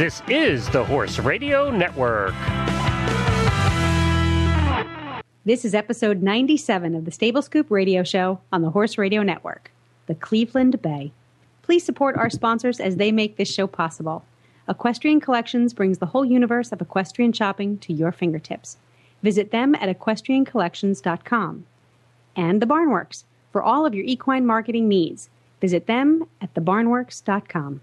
This is the Horse Radio Network. This is episode 97 of the Stable Scoop Radio Show on the Horse Radio Network, the Cleveland Bay. Please support our sponsors as they make this show possible. Equestrian Collections brings the whole universe of equestrian shopping to your fingertips. Visit them at equestriancollections.com. And the Barnworks for all of your equine marketing needs. Visit them at thebarnworks.com.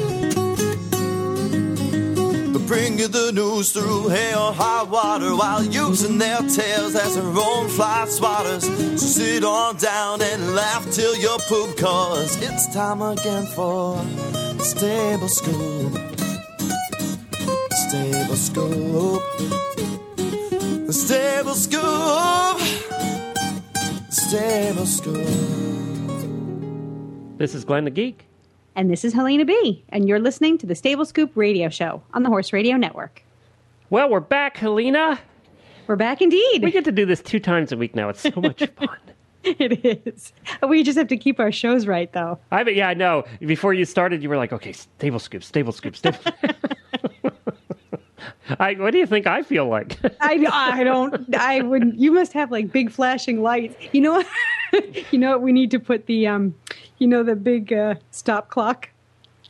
Bring you the news through hail high water while using their tails as their own fly swatters. So sit on down and laugh till you poop, cause it's time again for Stable Scoop. Stable Scoop. Stable Scoop. Stable Scoop. This is Glenn the Geek. And this is Helena B., and you're listening to the Stable Scoop Radio Show on the Horse Radio Network. Well, we're back, Helena. We're back indeed. We get to do this two times a week now. It's so much fun. It is. We just have to keep our shows right, though. I mean, yeah, I know. Before you started, you were like, okay, stable scoop, stable scoop, stable. I, what do you think I feel like? I, I don't. I would. You must have like big flashing lights. You know what? you know what? We need to put the um, you know, the big uh, stop clock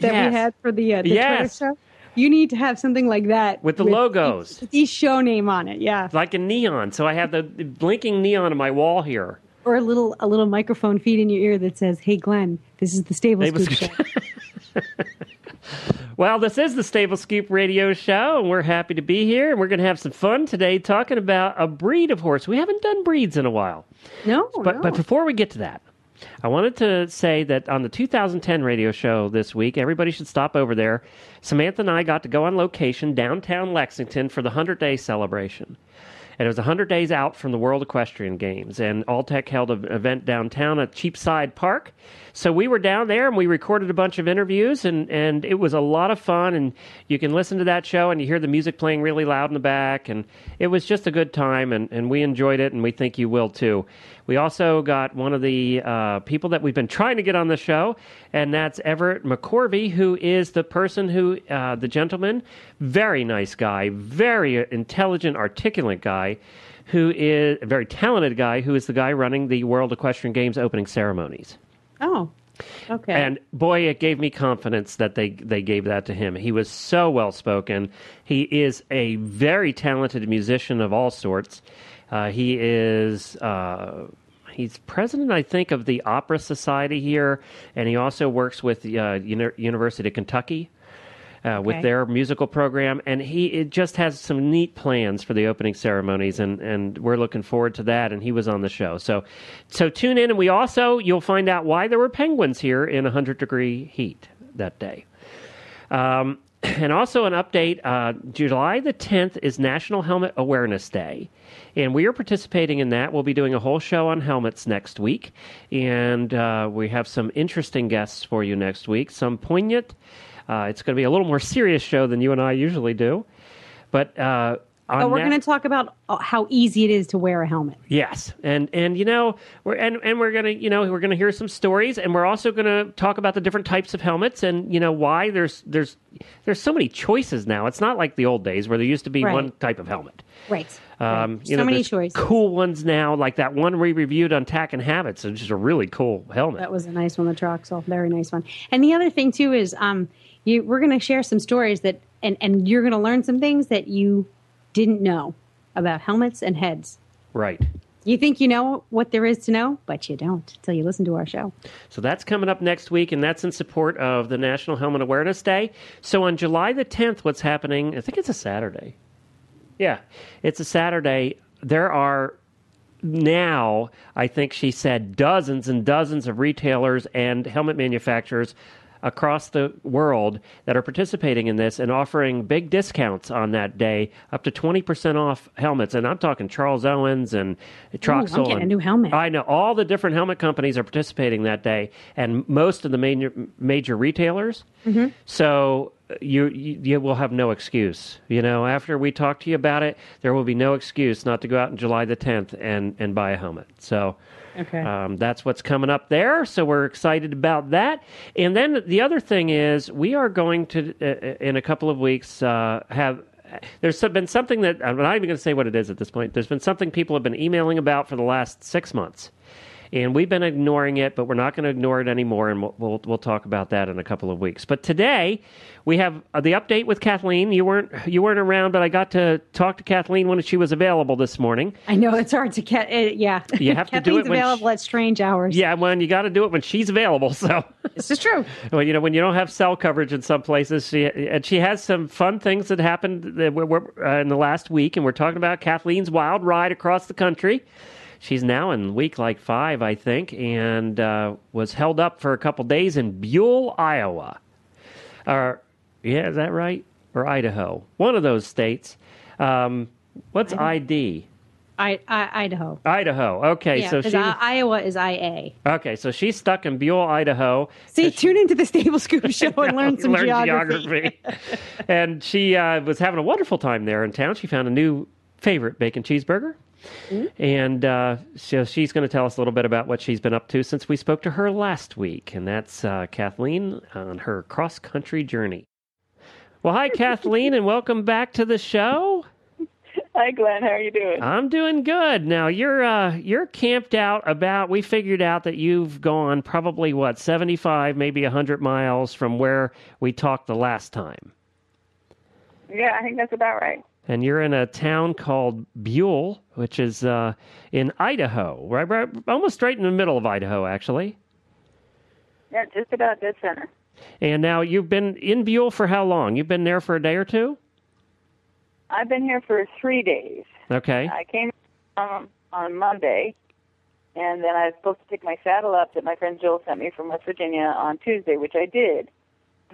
that Yes. we had for the uh, the Yes. Twitter show. You need to have something like that With the logos. each, with each show name on it. Yeah, like a neon. So I have the blinking neon on my wall here. or a little a little microphone feed in your ear that says, "Hey, Glenn, this is the Stable Stable Scoop Scoop. Show." Well, this is the Stable Scoop Radio Show, and we're happy to be here. And we're going to have some fun today talking about a breed of horse. We haven't done breeds in a while. No, But, no. but before we get to that, I wanted to say that on the 2010 radio show this week, everybody should stop over there. Samantha and I got to go on location downtown Lexington for the 100 day celebration. And it was 100 days out from the World Equestrian Games. And Alltech held an event downtown at Cheapside Park. So we were down there and we recorded a bunch of interviews, and, and it was a lot of fun. And you can listen to that show and you hear the music playing really loud in the back. And it was just a good time, and, and we enjoyed it, and we think you will too. We also got one of the uh, people that we've been trying to get on the show, and that's Everett McCorvey, who is the person who, uh, the gentleman, very nice guy, very intelligent, articulate guy, who is a very talented guy, who is the guy running the World Equestrian Games opening ceremonies. oh, okay. And boy, it gave me confidence that they they gave that to him. He was so well spoken. He is a very talented musician of all sorts. Uh, he is. Uh, He's president, I think, of the Opera Society here, and he also works with the uh, Uni- University of Kentucky uh, with their musical program. And he it just has some neat plans for the opening ceremonies, and, and we're looking forward to that. And he was on the show, so so tune in. And we also you'll find out why there were penguins here in 100 degree heat that day. Um, and also an update uh, July the 10th is National Helmet Awareness Day. And we are participating in that. We'll be doing a whole show on helmets next week. And uh, we have some interesting guests for you next week, some poignant. Uh, it's going to be a little more serious show than you and I usually do. But oh, we're going to talk about uh, how easy it is to wear a helmet. Yes, and and you know we're and, and we're gonna you know we're gonna hear some stories, and we're also gonna talk about the different types of helmets, and you know why there's there's there's so many choices now. It's not like the old days where there used to be Right. one type of helmet. Right. Um, right. you So know, many choices. Cool ones now, like that one we reviewed on Tack and Habits, which is a really cool helmet. That was a nice one, the Troxel. Very nice one. And the other thing too is, um, you we're going to share some stories that, and and you're going to learn some things that you didn't know about helmets and heads. right. You think you know what there is to know, but you don't until you listen to our show. So that's coming up next week, and that's in support of the National Helmet Awareness Day. So on July the 10th, what's happening? I think it's a Saturday. Yeah, it's a Saturday. There are now, I think she said, dozens and dozens of retailers and helmet manufacturers across the world that are participating in this and offering big discounts on that day, up to 20% off helmets. And I'm talking Charles Owens and Troxel. I'm getting a new helmet. I know all the different helmet companies are participating that day, and most of the major major retailers. Mm-hmm. So uh, you, you you will have no excuse. You know, after we talk to you about it, there will be no excuse not to go out on July the 10th and and buy a helmet. So. Okay. Um, that's what's coming up there, so we're excited about that. And then the other thing is, we are going to uh, in a couple of weeks uh, have. There's been something that I'm not even going to say what it is at this point. There's been something people have been emailing about for the last six months, and we've been ignoring it, but we're not going to ignore it anymore, and we'll, we'll we'll talk about that in a couple of weeks. But today we have uh, the update with Kathleen. You weren't you weren't around, but I got to talk to Kathleen when she was available this morning. I know it's hard to get. It, yeah, You have to do it when available she- at strange hours. Yeah, when you got to do it when she's available. So. this is true. Well, you know, when you don't have cell coverage in some places, she and she has some fun things that happened that were, were, uh, in the last week, and we're talking about Kathleen's wild ride across the country. She's now in week like five, I think, and uh, was held up for a couple days in Buhl, Iowa. Or, yeah, is that right? Or Idaho? One of those states. Um, what's ID? I, I Idaho. Idaho. Okay, Yeah, so she. I- Iowa is IA. okay, so she's stuck in Buhl, Idaho. See, tune into the Stable Scoop show and learn some Learn geography. and she uh, was having a wonderful time there in town. She found a new favorite bacon cheeseburger. Mm-hmm. And uh, so she's going to tell us a little bit about what she's been up to since we spoke to her last week. And that's uh, Kathleen on her cross country journey. Well, hi, Kathleen, and welcome back to the show. Hi, Glenn. How are you doing? I'm doing good. Now you're uh, you're camped out about. We figured out that you've gone probably what 75, maybe 100 miles from where we talked the last time. Yeah, I think that's about right. And you're in a town called Buhl, which is uh, in Idaho, right, right, almost right in the middle of Idaho, actually. Yeah, just about dead center. And now you've been in Buhl for how long? You've been there for a day or two? I've been here for three days. Okay. I came um, on Monday, and then I was supposed to pick my saddle up that my friend Joel sent me from West Virginia on Tuesday, which I did.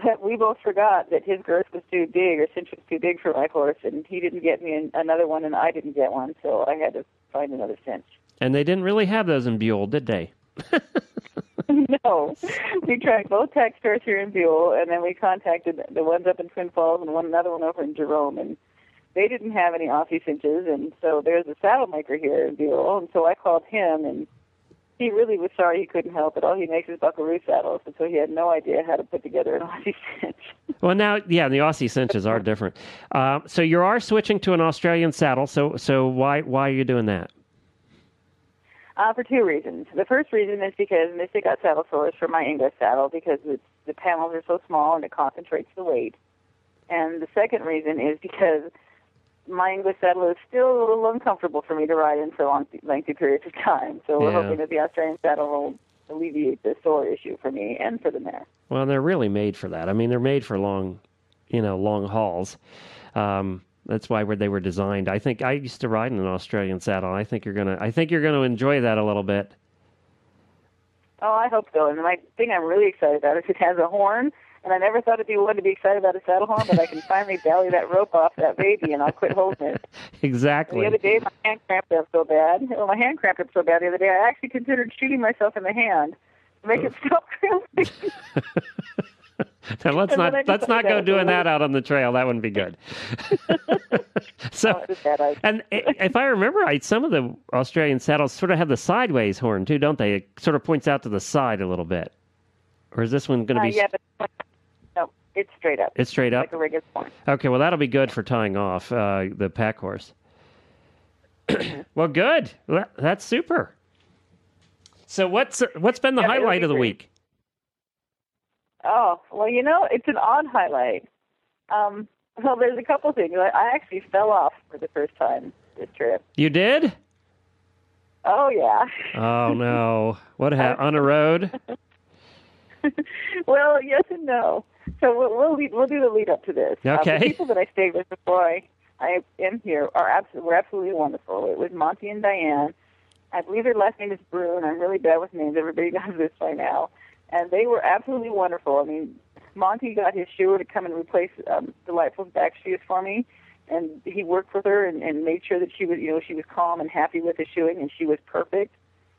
But we both forgot that his girth was too big, or cinch was too big for my horse, and he didn't get me an, another one, and I didn't get one, so I had to find another cinch. And they didn't really have those in Buhl, did they? no, we tried both tech stores here in Buhl, and then we contacted the ones up in Twin Falls and one another one over in Jerome, and they didn't have any Aussie cinches, and so there's a saddle maker here in Buhl, and so I called him, and he really was sorry he couldn't help it. All he makes is buckaroo saddles, and so he had no idea how to put together an Aussie cinch. Well, now, yeah, the Aussie cinches are different. Uh, so you are switching to an Australian saddle. So, so why why are you doing that? Uh, for two reasons. The first reason is because Mystic got saddle sores for my English saddle because it's, the panels are so small and it concentrates the weight. And the second reason is because my English saddle is still a little uncomfortable for me to ride in for long, lengthy periods of time. So we're Yeah. hoping that the Australian saddle will alleviate the sore issue for me and for the mare. Well, they're really made for that. I mean, they're made for long, you know, long hauls. Um, that's why they were designed. I think I used to ride in an Australian saddle. I think you're gonna. I think you're gonna enjoy that a little bit. Oh, I hope so. And my thing I'm really excited about is it has a horn. And I never thought it'd be one to be excited about a saddle horn, but I can finally belly that rope off that baby and I'll quit holding it. Exactly. The other day, my hand cramped up so bad. Well, my hand cramped up so bad the other day, I actually considered shooting myself in the hand to make it stop cramping. Now, let's And not let's not go doing that out on the trail. That wouldn't be good. so, Oh, it's a bad idea. and if I remember right, some of the Australian saddles sort of have the sideways horn too, don't they? It sort of points out to the side a little bit. Or is this one going to Uh, be? yeah, but it's straight up. It's straight up. like a regular horn. Okay, well that'll be good for tying off uh, the pack horse. well, good. That's super. So what's what's been the Yeah, highlight of the great. week? Oh, well, you know, it's an odd highlight. Um, well, there's a couple things. I actually fell off for the first time this trip. You did? Oh, yeah. Oh no! What ha- on a road? well, yes and no. So we'll we'll, lead, we'll do the lead up to this. Uh, the people that I stayed with before I, I am here are absolutely were absolutely wonderful. It was Monty and Diane. I believe their last name is Brune. I'm really bad with names. Everybody does this by now. and they were absolutely wonderful. I mean, Monty got his shoer to come and replace um, Delightful's back shoes for me, and he worked with her and, and made sure that she was, you know, she was calm and happy with the shoeing, and she was perfect.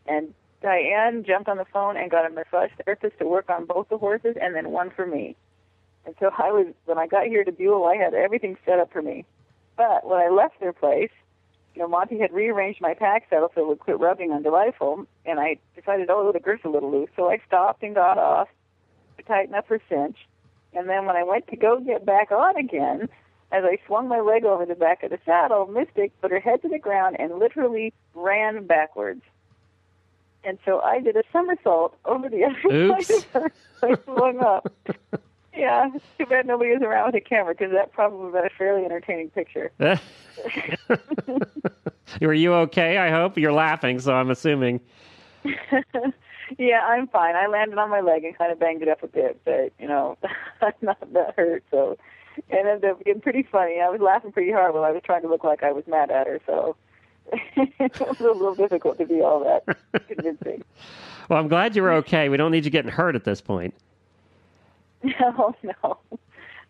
And Diane jumped on the phone and got a massage therapist to work on both the horses, and then one for me. And so I was, when I got here to Buhl, I had everything set up for me. But when I left their place, you know, Monty had rearranged my pack saddle so it would quit rubbing on Delightful, and I decided, oh, the girth's a little loose. So I stopped and got off to tighten up her cinch. And then when I went to go get back on again, as I swung my leg over the back of the saddle, Mystic put her head to the ground and literally ran backwards. And so I did a somersault over the other Oops. side of her. I swung up. Yeah, too bad nobody was around with a camera because that probably would have been a fairly entertaining picture. Were you okay? I hope you're laughing, so I'm assuming. yeah, I'm fine. I landed on my leg and kind of banged it up a bit, but you know, I'm not that hurt. So it ended up being pretty funny. I was laughing pretty hard while I was trying to look like I was mad at her. So it was a little difficult to be all that convincing. Well, I'm glad you were okay. We don't need you getting hurt at this point. No, no,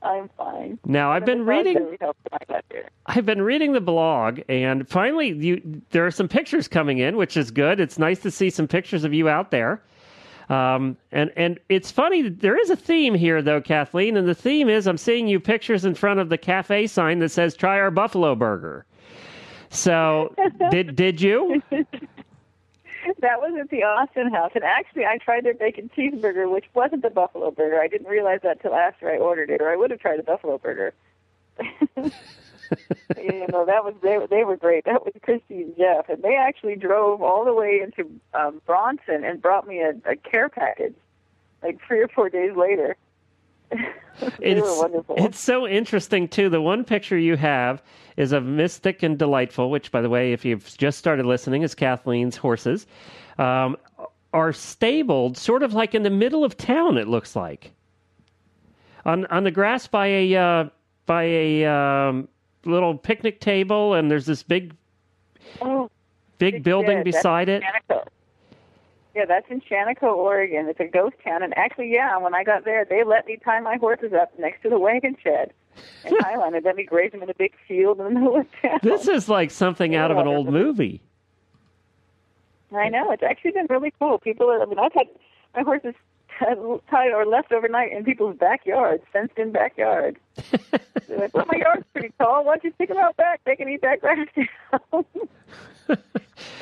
I'm fine. Now, I've been reading. really helped when I got there. I've been reading the blog, and finally, you there are some pictures coming in, which is good. It's nice to see some pictures of you out there. Um, and and it's funny. There is a theme here, though, Kathleen, and the theme is I'm seeing you pictures in front of the cafe sign that says "Try our Buffalo Burger." So, did did you? That was at the Austin House, and actually, I tried their bacon cheeseburger, which wasn't the buffalo burger. I didn't realize that till after I ordered it, or I would have tried the buffalo burger. you know, that was they they were great. That was Christy and Jeff, and they actually drove all the way into um, Bronson and brought me a, a care package, like three or four days later. It's. It's so interesting too. The one picture you have is of Mystic and Delightful, which, by the way, if you've just started listening, is Kathleen's horses. Um, are stabled sort of like in the middle of town. It looks like on on the grass by a uh, by a um, little picnic table, and there's this big oh, big building that's beside it. Shaniko. Yeah, that's in Shaniko, Oregon. It's a ghost town, and actually, yeah, when I got there, they let me tie my horses up next to the wagon shed in Highland, and let me graze them in a big field in the middle of town. This is like something out of an old movie. I know it's actually been really cool. People, are, I mean, I've had my horses tied or left overnight in people's backyards, fenced-in backyards. They're like, "Well, my yard's pretty tall. Why don't you take them out back? They can eat that grass down."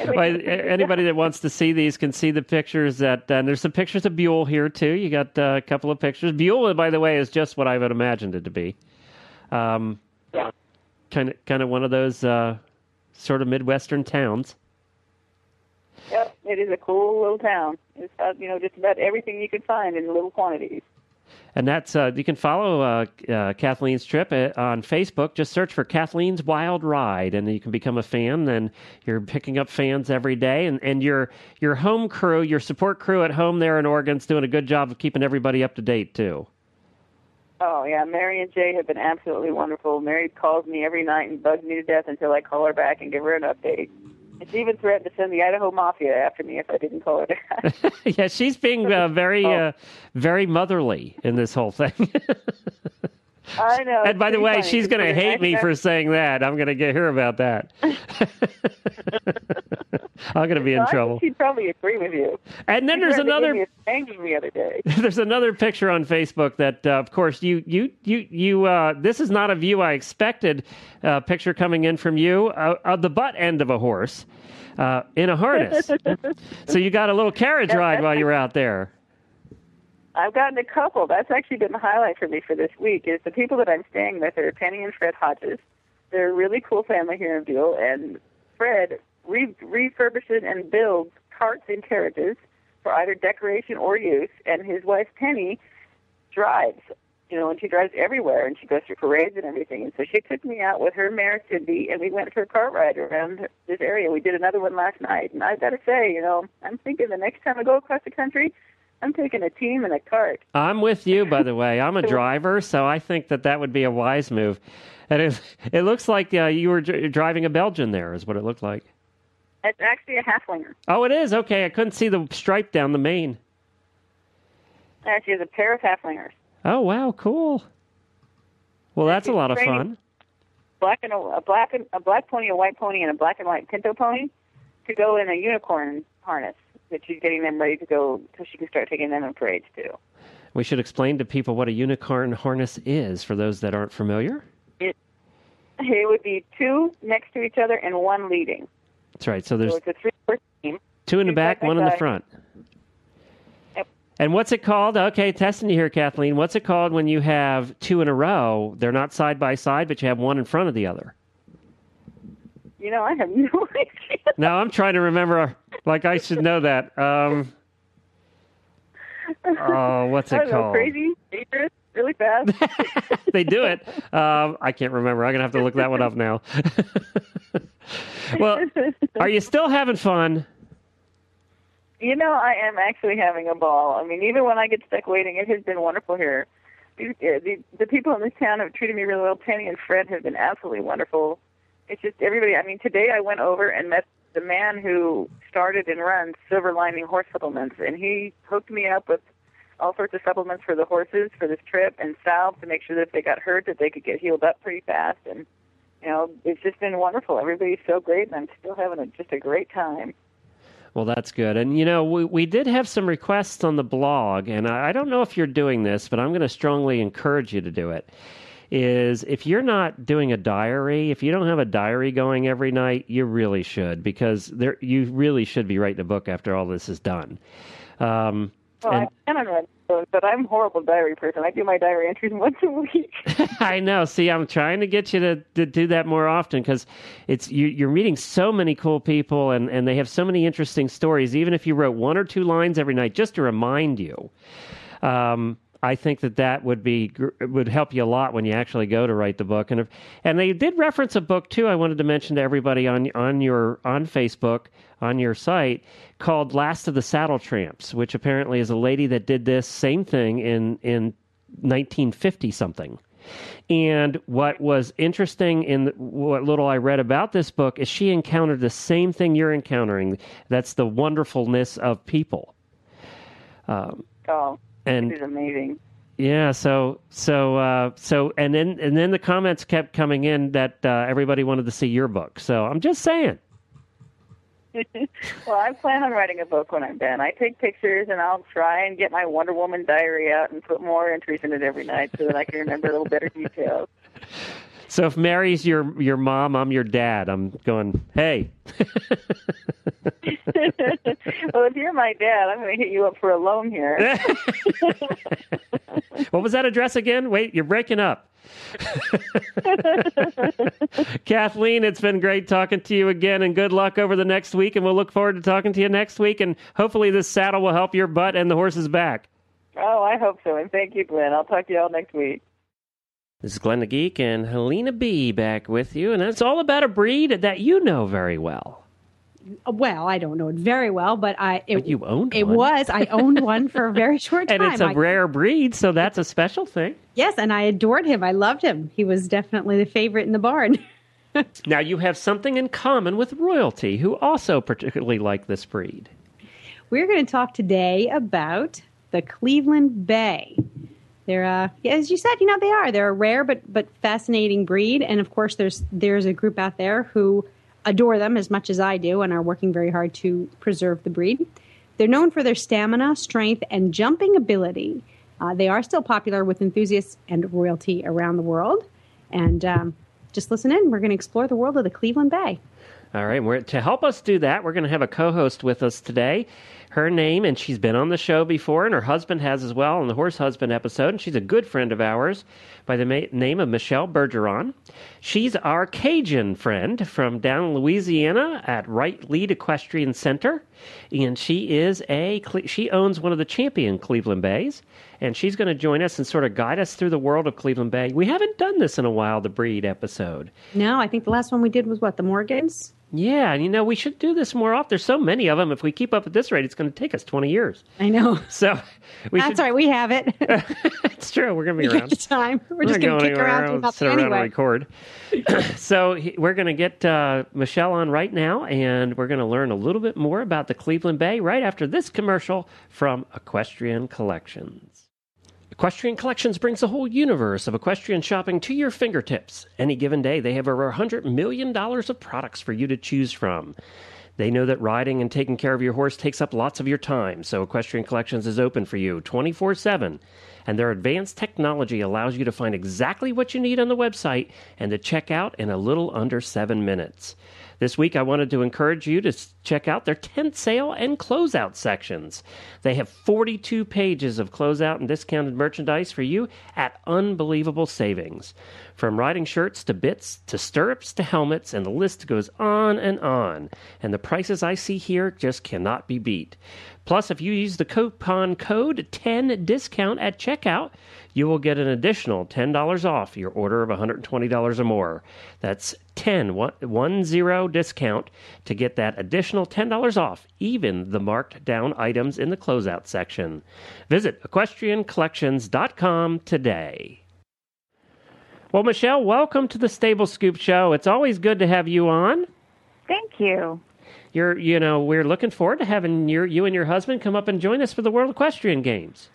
Well, anybody that wants to see these can see the pictures that and there's some pictures of Buhl here too. You got uh, a couple of pictures. Buhl, by the way, is just what I would imagined it to be. Um, Yeah. kind of kind of one of those uh, sort of midwestern towns. Yep, it is a cool little town. It's got you know just about everything you can find in little quantities. And that's uh, you can follow uh, uh, Kathleen's trip uh, on Facebook. Just search for Kathleen's Wild Ride, and you can become a fan. And you're picking up fans every day. And, and your your home crew, your support crew at home there in Oregon's doing a good job of keeping everybody up to date too. Oh yeah, Mary and Jay have been absolutely wonderful. Mary calls me every night and bugs me to death until I call her back and give her an update. She even threatened to send the Idaho Mafia after me if I didn't call her back. yeah, she's being uh, very, Oh. uh, very motherly in this whole thing. I know. and by the way, funny, she's going to hate me for saying that. I'm going to get her about that. I'm going to be in think trouble. She'd probably agree with you. And then She there's another the other day. there's another picture on Facebook that, uh, of course, you you you you. Uh, this is not a view I expected. Uh, picture coming in from you uh, of the butt end of a horse uh, in a harness. so you got a little carriage ride while you were out there. I've gotten a couple. That's actually been the highlight for me for this week. Is the people that I'm staying with are Penny and Fred Hodges. They're a really cool family here in Buhl, and Fred re- refurbishes and builds carts and carriages for either decoration or use, and his wife Penny drives. You know, and she drives everywhere, and she goes to parades and everything. And so she took me out with her mare Cindy, and we went for a cart ride around this area. We did another one last night, and I've got to say, you know, I'm thinking the next time I go across the country, I'm taking a team and a cart. I'm with you, by the way. I'm a driver, so I think that that would be a wise move. And it, it looks like uh, you were dr- driving a Belgian there, is what it looked like. It's actually a Haflinger. Oh, it is? Okay. I couldn't see the stripe down the mane. And she has a pair of Haflingers, Oh wow, cool. Well, that's a lot of fun. black and a, a black and a black pony, a white pony, and a black and white pinto pony, to go in a unicorn harness. That she's getting them ready to go, so she can start taking them in parades too. We should explain to people what a unicorn harness is for those that aren't familiar. It would be two next to each other and one leading. That's right. So there's so it's a three-person team. two in the back, one in the front. Yep. And what's it called? Okay, testing you here, Kathleen. What's it called when you have two in a row? They're not side by side, but you have one in front of the other. You know, I have no idea. Now I'm trying to remember. Like I should know that. Um, oh, what's it don't know, called? crazy, dangerous, really fast. they do it. Um, I can't remember. I'm gonna have to look that one up now. well, are you still having fun? You know, I am actually having a ball. I mean, even when I get stuck waiting, it has been wonderful here. The, the, the people in this town have treated me really well. Penny and Fred have been absolutely wonderful. It's just everybody. I mean, today I went over and met the man who started and runs Silver Lining Horse Supplements, and he hooked me up with all sorts of supplements for the horses for this trip and salve to make sure that if they got hurt that they could get healed up pretty fast. And you know, it's just been wonderful. Everybody's so great, and I'm still having a, just a great time. Well, that's good. And, you know, we, we did have some requests on the blog, and I, I don't know if you're doing this, but I'm going to strongly encourage you to do it. Is if you're not doing a diary, if you don't have a diary going every night, you really should, because there you really should be writing a book after all this is done. Um, Well, and- I can on Red Stone, but I'm a horrible diary person. I do my diary entries once a week. I know. See, I'm trying to get you to, to do that more often because it's you, you're meeting so many cool people and, and they have so many interesting stories. Even if you wrote one or two lines every night just to remind you, um, I think that that would be would help you a lot when you actually go to write the book. And if, and they did reference a book too. I wanted to mention to everybody on on your on Facebook on your site called Last of the Saddle Tramps, which apparently is a lady that did this same thing in in 1950 something. And what was interesting in what little I read about this book is she encountered the same thing you're encountering. That's the wonderfulness of people. Um, oh, And is amazing. yeah, so so uh, so and then and then the comments kept coming in that uh, everybody wanted to see your book. So I'm just saying. well, I plan on writing a book when I'm done. I take pictures and I'll try and get my Wonder Woman diary out and put more entries in it every night so that I can remember a little better details. So if Mary's your your mom, I'm your dad. I'm going. Hey, well, if you're my dad, I'm going to hit you up for a loan here. what was that address again? Wait, you're breaking up. Kathleen, it's been great talking to you again, and good luck over the next week. And we'll look forward to talking to you next week. And hopefully, this saddle will help your butt and the horse's back. oh, I hope so. And thank you, Glenn. I'll talk to you all next week. This is Glenn the Geek and Helena B back with you, and it's all about a breed that you know very well. Well, I don't know it very well, but I it, But you owned it one. was I owned one for a very short time. And it's a I- rare breed, so that's a special thing. yes, and I adored him. I loved him. He was definitely the favorite in the barn. Now you have something in common with royalty, who also particularly like this breed. We're going to talk today about the Cleveland Bay. They're, uh, as you said, you know they are. They're a rare but but fascinating breed, and of course, there's there's a group out there who adore them as much as I do, and are working very hard to preserve the breed. They're known for their stamina, strength, and jumping ability. Uh, they are still popular with enthusiasts and royalty around the world. And um, just listen in. We're going to explore the world of the Cleveland Bay. All right, we're, to help us do that, we're going to have a co-host with us today. Her name, and she's been on the show before, and her husband has as well on the Horse Husband episode. And she's a good friend of ours by the ma- name of Michelle Bergeron. She's our Cajun friend from down in Louisiana at Wright Lead Equestrian Center, and she is a she owns one of the champion Cleveland Bays, and she's going to join us and sort of guide us through the world of Cleveland Bay. We haven't done this in a while, the breed episode. No, I think the last one we did was what the Morgans. Yeah, and you know, we should do this more often. There's so many of them. If we keep up at this rate, it's going to take us 20 years. I know. So we That's should. right. We have it. It's true. We're going to be we got around. the time. We're just going to kick around I'll sit around and anyway. record. so he- we're going to get uh, Michelle on right now, and we're going to learn a little bit more about the Cleveland Bay right after this commercial from Equestrian Collections. Equestrian Collections brings the whole universe of equestrian shopping to your fingertips. Any given day, they have over $100 million of products for you to choose from. They know that riding and taking care of your horse takes up lots of your time, so Equestrian Collections is open for you 24 7. And their advanced technology allows you to find exactly what you need on the website and to check out in a little under seven minutes. This week, I wanted to encourage you to check out their tent sale and closeout sections. They have 42 pages of closeout and discounted merchandise for you at unbelievable savings. From riding shirts to bits to stirrups to helmets, and the list goes on and on. And the prices I see here just cannot be beat. Plus, if you use the coupon code 10 discount at checkout, you will get an additional $10 off your order of $120 or more. That's 10 one, one zero discount to get that additional $10 off, even the marked down items in the closeout section. Visit equestriancollections.com today. Well, Michelle, welcome to the Stable Scoop Show. It's always good to have you on. Thank you. You're, you know, we're looking forward to having your, you and your husband come up and join us for the World Equestrian Games.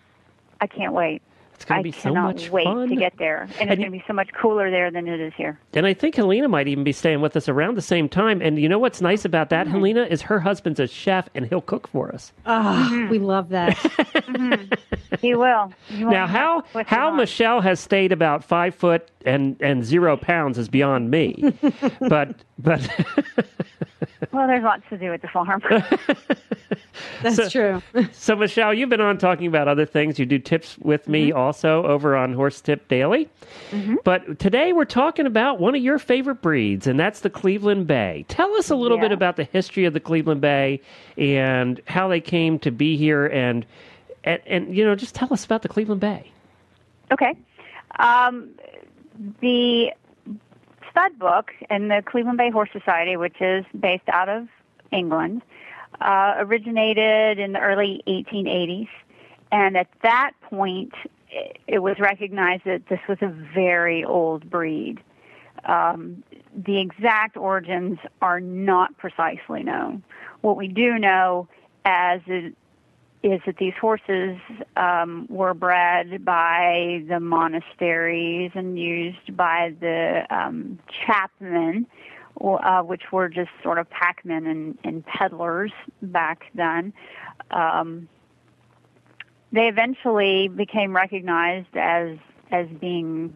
I can't wait. It's going I to be so cannot much wait fun. to get there. And, And it's going to be so much cooler there than it is here. And I think Helena might even be staying with us around the same time. And you know what's nice about that, Mm-hmm. Helena, is her husband's a chef and he'll cook for us. Oh, we love that. Mm-hmm. He will. You won't Now, how how. Michelle has stayed about five foot and and zero pounds is beyond me. but but Well, there's lots to do at the farm. That's true. so Michelle, you've been on talking about other things. You do tips with me Mm-hmm. also over on Horse Tip Daily. But today we're talking about one of your favorite breeds, and that's the Cleveland Bay. Tell us a little bit about the history of the Cleveland Bay and how they came to be here, and and, and you know, just tell us about the Cleveland Bay. okay. Um, the stud book and the Cleveland Bay Horse Society, which is based out of England, uh, originated in the early 1880s. And at that point, it- it was recognized that this was a very old breed. Um, the exact origins are not precisely known. What we do know as is that these horses um, were bred by the monasteries and used by the um, chapmen, uh, which were just sort of packmen and, and peddlers back then. Um, they eventually became recognized as as being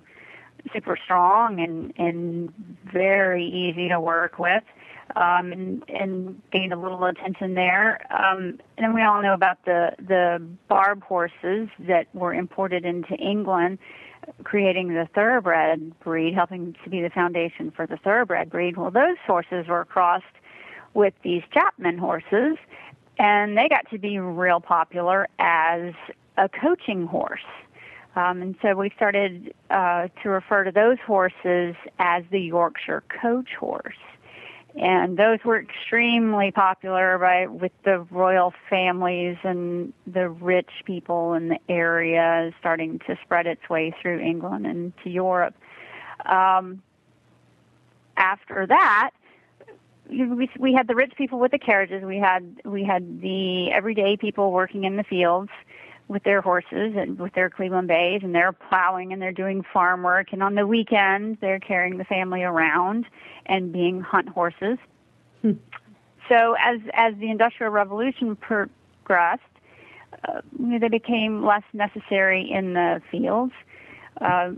super strong and and very easy to work with um, and, and gained a little attention there. Um, and then we all know about the the barb horses that were imported into England, creating the thoroughbred breed, helping to be the foundation for the thoroughbred breed. Well, those horses were crossed with these Chapman horses, and they got to be real popular as a coaching horse. Um, and so we started uh, to refer to those horses as the Yorkshire coach horse. And those were extremely popular by with the royal families and the rich people in the area, starting to spread its way through England and to Europe. Um, after that, we, we had the rich people with the carriages. We had we had the everyday people working in the fields with their horses and with their Cleveland Bays, and they're plowing and they're doing farm work. And on the weekends, they're carrying the family around and being hunt horses. So as as the Industrial Revolution progressed, uh, they became less necessary in the fields. Uh,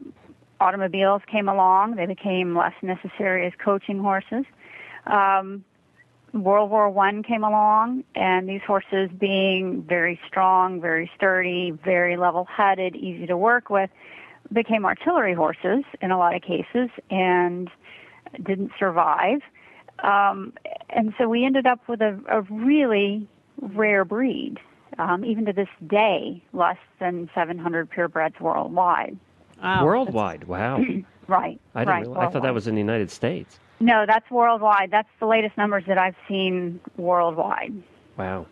automobiles came along; they became less necessary as coaching horses. Um, World War One came along, and these horses, being very strong, very sturdy, very level-headed, easy to work with, became artillery horses in a lot of cases, and didn't survive. Um, and so we ended up with a, a really rare breed. Um, even to this day, less than 700 purebreds worldwide. Wow. Worldwide, wow. Right. I didn't right. realize, I thought that was in the United States. No, that's worldwide. That's the latest numbers that I've seen worldwide. Wow.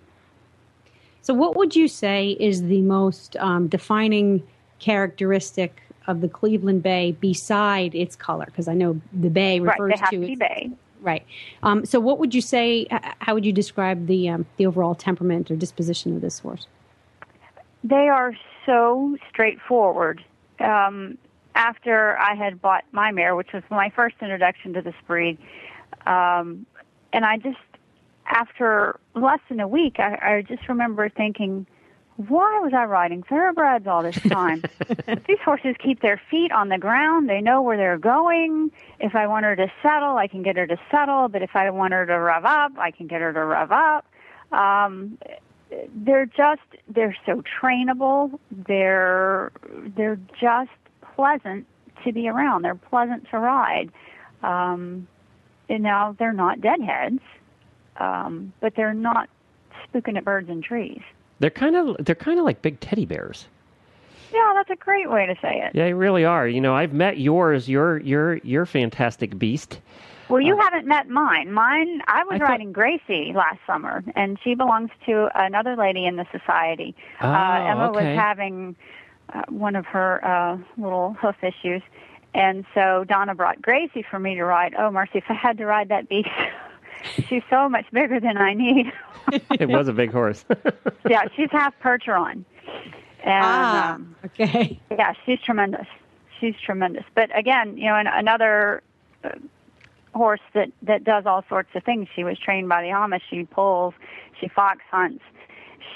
So, what would you say is the most um, defining characteristic of the Cleveland Bay beside its color? Because I know the bay refers right, they to to be its, bay. right. Um, so, what would you say? How would you describe the um, the overall temperament or disposition of this horse? They are so straightforward. Um, after I had bought my mare, which was my first introduction to this breed, um, and I just, after less than a week, I, I just remember thinking, why was I riding thoroughbreds all this time? These horses keep their feet on the ground. They know where they're going. If I want her to settle, I can get her to settle. But if I want her to rev up, I can get her to rev up. Um, they're just they're so trainable. They're they're just pleasant to be around. They're pleasant to ride. Um, and now they're not deadheads, um, but they're not spooking at birds and trees. They're kind of they're kind of like big teddy bears. Yeah, that's a great way to say it. Yeah, they really are. You know, I've met yours. You're you're you're fantastic beast. Well, you haven't met mine. Mine, I was Uh, I thought- riding Gracie last summer, and she belongs to another lady in the society. Oh, uh, Emma okay. was having uh, one of her uh, little hoof issues, and so Donna brought Gracie for me to ride. Oh, Marcy, if I had to ride that beast, she's so much bigger than I need. It was a big horse. yeah, she's half Percheron. And, ah, um, okay. yeah, she's tremendous. She's tremendous. But again, you know, an, another uh, horse that that does all sorts of things. She was trained by the Amish. She pulls. She fox hunts.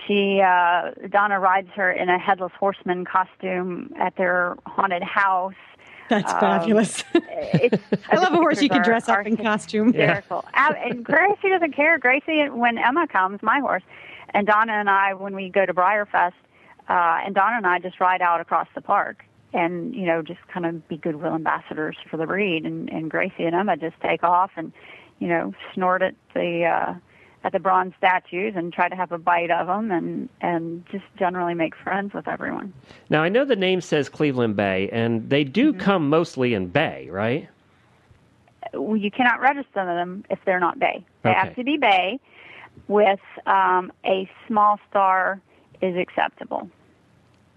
She uh, Donna rides her in a headless horseman costume at their haunted house. That's Um, fabulous. I love a horse you can dress up in costume. Uh, And Gracie doesn't care. Gracie, when Emma comes, my horse, and Donna and I, when we go to BreyerFest, uh, and Donna and I just ride out across the park and, you know, just kind of be goodwill ambassadors for the breed. And, and Gracie and Emma just take off and, you know, snort at the, uh, at the bronze statues and try to have a bite of them and, and just generally make friends with everyone. now I know the name says Cleveland Bay, and they do Mm-hmm. come mostly in bay, right? well, you cannot register them if they're not bay. They Okay. have to be bay with um, a small star is acceptable.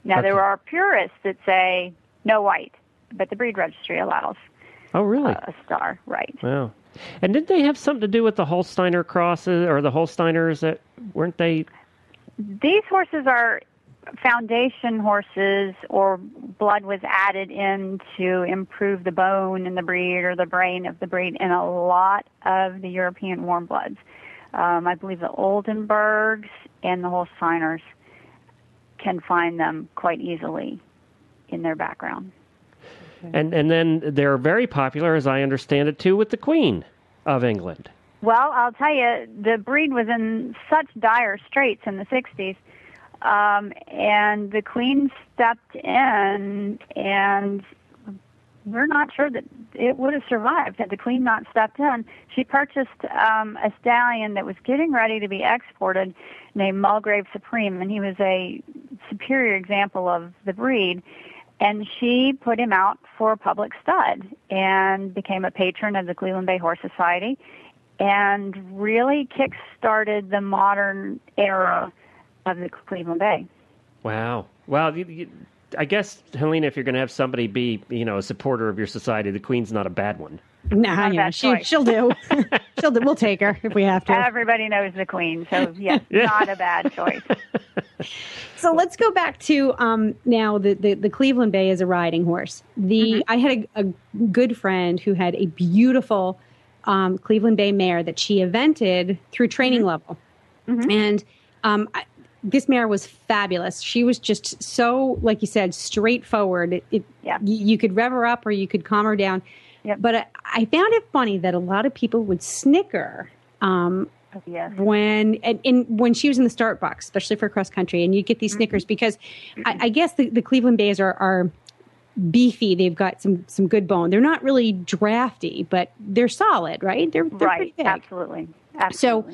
Now Okay. there are purists that say no white, but the breed registry allows Oh, really? a star, right? wow. And did they have something to do with the Holsteiner crosses or the Holsteiners? That weren't they? These horses are foundation horses or blood was added in to improve the bone in the breed or the brain of the breed in a lot of the European warm bloods. Um, I believe the Oldenburgs and the Holsteiners can find them quite easily in their background. And and then they're very popular, as I understand it, too, with the Queen of England. Well, I'll tell you, the breed was in such dire straits in the 60s, um, and the Queen stepped in, and we're not sure that it would have survived had the Queen not stepped in. She purchased um, a stallion that was getting ready to be exported named Mulgrave Supreme, and he was a superior example of the breed. And she put him out for a public stud and became a patron of the Cleveland Bay Horse Society and really kick-started the modern era of the Cleveland Bay. Wow. Well, you, you, I guess Helena, if you're going to have somebody be, you know, a supporter of your society, the Queen's not a bad one. Nah, Not yeah, she, choice. she'll do. she'll do. We'll take her if we have to. Everybody knows the Queen, so yes, Yeah. not a bad choice. So let's go back to um, now the, the, the Cleveland Bay is a riding horse. The I had a, a good friend who had a beautiful um, Cleveland Bay mare that she evented through training level, and um, I, this mare was fabulous. She was just so, like you said, straightforward. It, it, Yeah. you, you could rev her up or you could calm her down. Yep. But I, I found it funny that a lot of people would snicker um, oh, yes. when and, and when she was in the start box, especially for cross country, and you get these mm-hmm. Snickers because I, mm-hmm. I guess the, the Cleveland Bays are, are beefy. They've got some some good bone. They're not really drafty, but they're solid, right? They're, they're right, big. absolutely. So,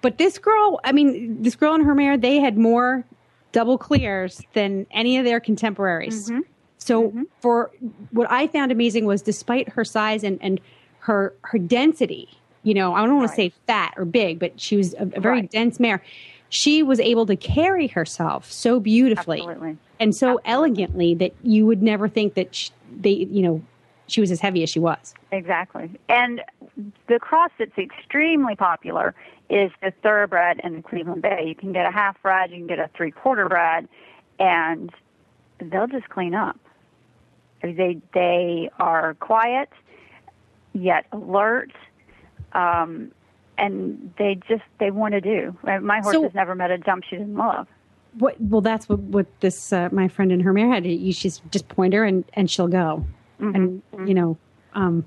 but this girl, I mean, this girl and her mare, they had more double clears than any of their contemporaries. Mm-hmm. So, mm-hmm. for what I found amazing was, despite her size and and her her density. You know, I don't want to say fat or big, but she was a, a very Right. dense mare. She was able to carry herself so beautifully Absolutely. and so elegantly that you would never think that sh they, you know, she was as heavy as she was. Exactly. And the cross that's extremely popular is the thoroughbred and the Cleveland Bay. You can get a half bred, you can get a three quarter bred, and they'll just clean up. They they are quiet, yet alert, um, and they just they want to do. Uh, My horse So- has never met a jump she didn't love. What? Well, that's what what this uh, my friend and her mare had. You just just point her and and she'll go. And you know, um,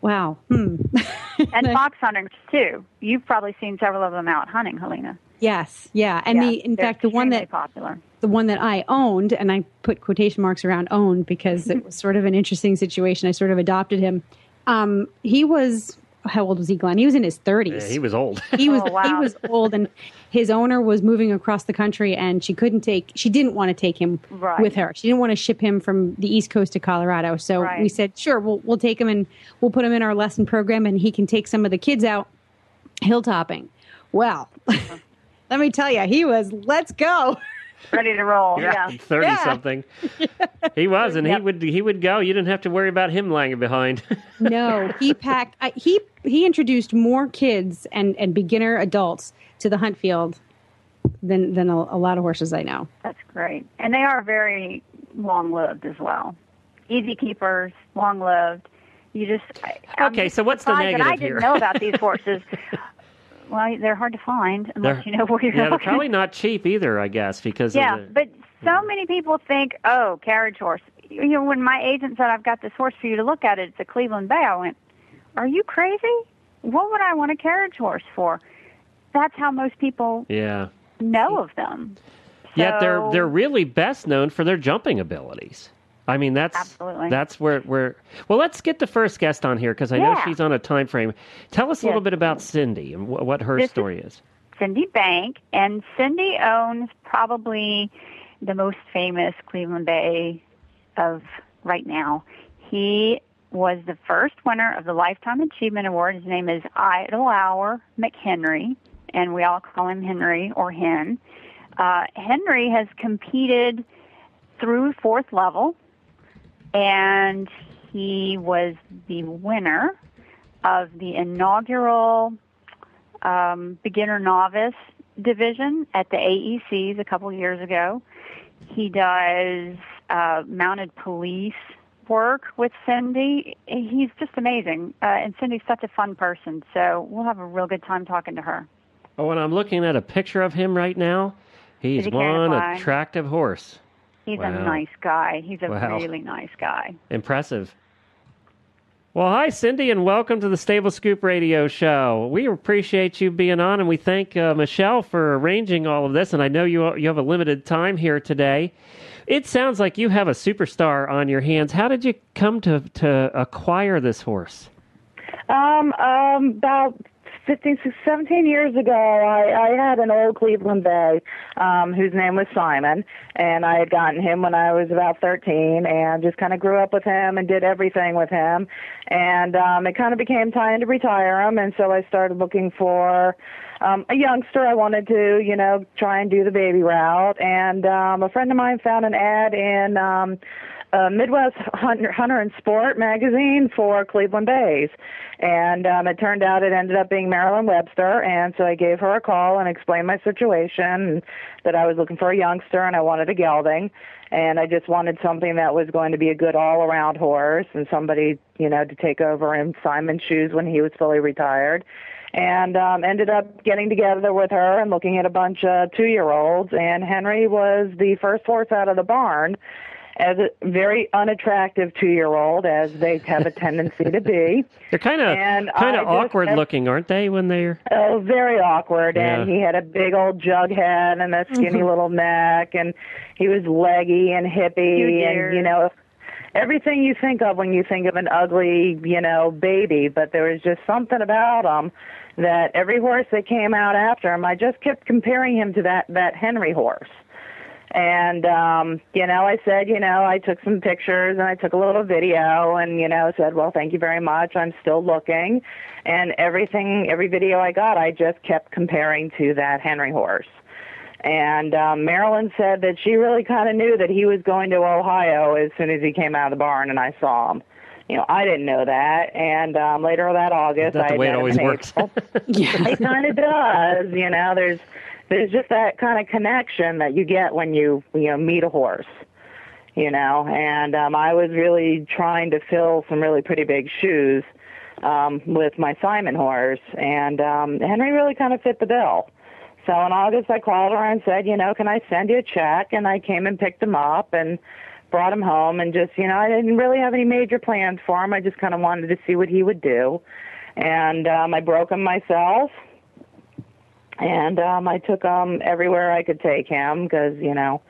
wow. Hmm. And fox hunters too. You've probably seen several of them out hunting, Helena. Yes, yeah. And Yeah, the in fact the one that popular. the one that I owned, and I put quotation marks around owned because it was sort of an interesting situation. I sort of adopted him. Um, he was how old was he, Glenn? He was in his Yeah, thirties. he was old. he was Oh, wow. he was old, and his owner was moving across the country, and she couldn't take. She didn't want to take him Right. with her. She didn't want to ship him from the East Coast to Colorado. So Right. we said, sure, we'll we'll take him and we'll put him in our lesson program, and he can take some of the kids out hilltopping. Well, let me tell you, he was. Let's go. Ready to roll. Yeah. thirty Yeah. something. He was, and he would he would go. You didn't have to worry about him lagging behind. No, he packed. I, he he introduced more kids and and beginner adults to the hunt field than than a, a lot of horses I know. That's great. And they are very long lived as well. Easy keepers, long lived. You just I, Okay, just so what's the surprised that I negative didn't here? know about these horses. well, they're hard to find unless They're- you know where you're yeah, they're probably not cheap either. I guess because Yeah, of the, but so many people think, oh, carriage horse. You know, when my agent said, I've got this horse for you to look at, it's a Cleveland Bay, I went, are you crazy? What would I want a carriage horse for? That's how most people yeah. know of them. Yet they're they're really best known for their jumping abilities. I mean, that's Absolutely. that's where where. Well, let's get the first guest on here because I know she's on a time frame. Tell us a little bit about Cindy and wh- what her This story is. Cindy Bank, and Cindy owns probably the most famous Cleveland Bay of right now. He was the first winner of the Lifetime Achievement Award. His name is Idlehour McHenry, and we all call him Henry or Hen. Uh, Henry has competed through fourth level, and he was the winner of the inaugural um, beginner novice division at the AECs a couple years ago. He does uh, mounted police work with Cindy. He's just amazing, uh, and Cindy's such a fun person. So we'll have a real good time talking to her. Oh, and I'm looking at a picture of him right now. He's he one attractive horse. He's Wow. a nice guy. He's a Wow. really nice guy. Impressive. Well, hi, Cindy, and welcome to the Stable Scoop Radio Show. We appreciate you being on, and we thank uh, Michelle for arranging all of this. And I know you you have a limited time here today. It sounds like you have a superstar on your hands. How did you come to to acquire this horse? Um, um, about 15, 16, 17 years ago, I, I had an old Cleveland Bay, um, whose name was Simon, and I had gotten him when I was about 13 and just kind of grew up with him and did everything with him. And, um, it kind of became time to retire him, and so I started looking for, um, a youngster. I wanted to, you know, try and do the baby route. And, um, a friend of mine found an ad in, um, uh, Midwest Hunter, Hunter and Sport magazine for Cleveland Bays. And um, it turned out it ended up being Marilyn Webster. And so I gave her a call and explained my situation that I was looking for a youngster and I wanted a gelding. And I just wanted something that was going to be a good all around horse and somebody, you know, to take over in Simon's shoes when he was fully retired. And um, ended up getting together with her and looking at a bunch of two year olds. And Henry was the first horse out of the barn as a very unattractive two year old, as they have a tendency to be. They're kind of kind of awkward have- looking, aren't they? When they're Oh, very awkward. And he had a big old jug head and a mm-hmm. skinny little neck, and he was leggy and hippie, Huge and you know, everything you think of when you think of an ugly, you know, baby. But there was just something about him that every horse that came out after him, I just kept comparing him to that that Henry horse. And um, you know, I said, you know, I took some pictures and I took a little video and you know, said, "Well, thank you very much. I'm still looking." And everything every video I got, I just kept comparing to that Henry horse. And um, Marilyn said that she really kind of knew that he was going to Ohio as soon as he came out of the barn and I saw him. You know, I didn't know that. And um, later that August, That's I the way it met him always in works. April. Yeah. it kind of does. You know, there's there's just that kind of connection that you get when you you know meet a horse. You know, and um, I was really trying to fill some really pretty big shoes um, with my Simon horse, and um, Henry really kind of fit the bill. So in August, I called her and said, you know, can I send you a check? And I came and picked him up and brought him home, and just you know, I didn't really have any major plans for him. I just kind of wanted to see what he would do, and um, I broke him myself and um I took him everywhere I could take him because you know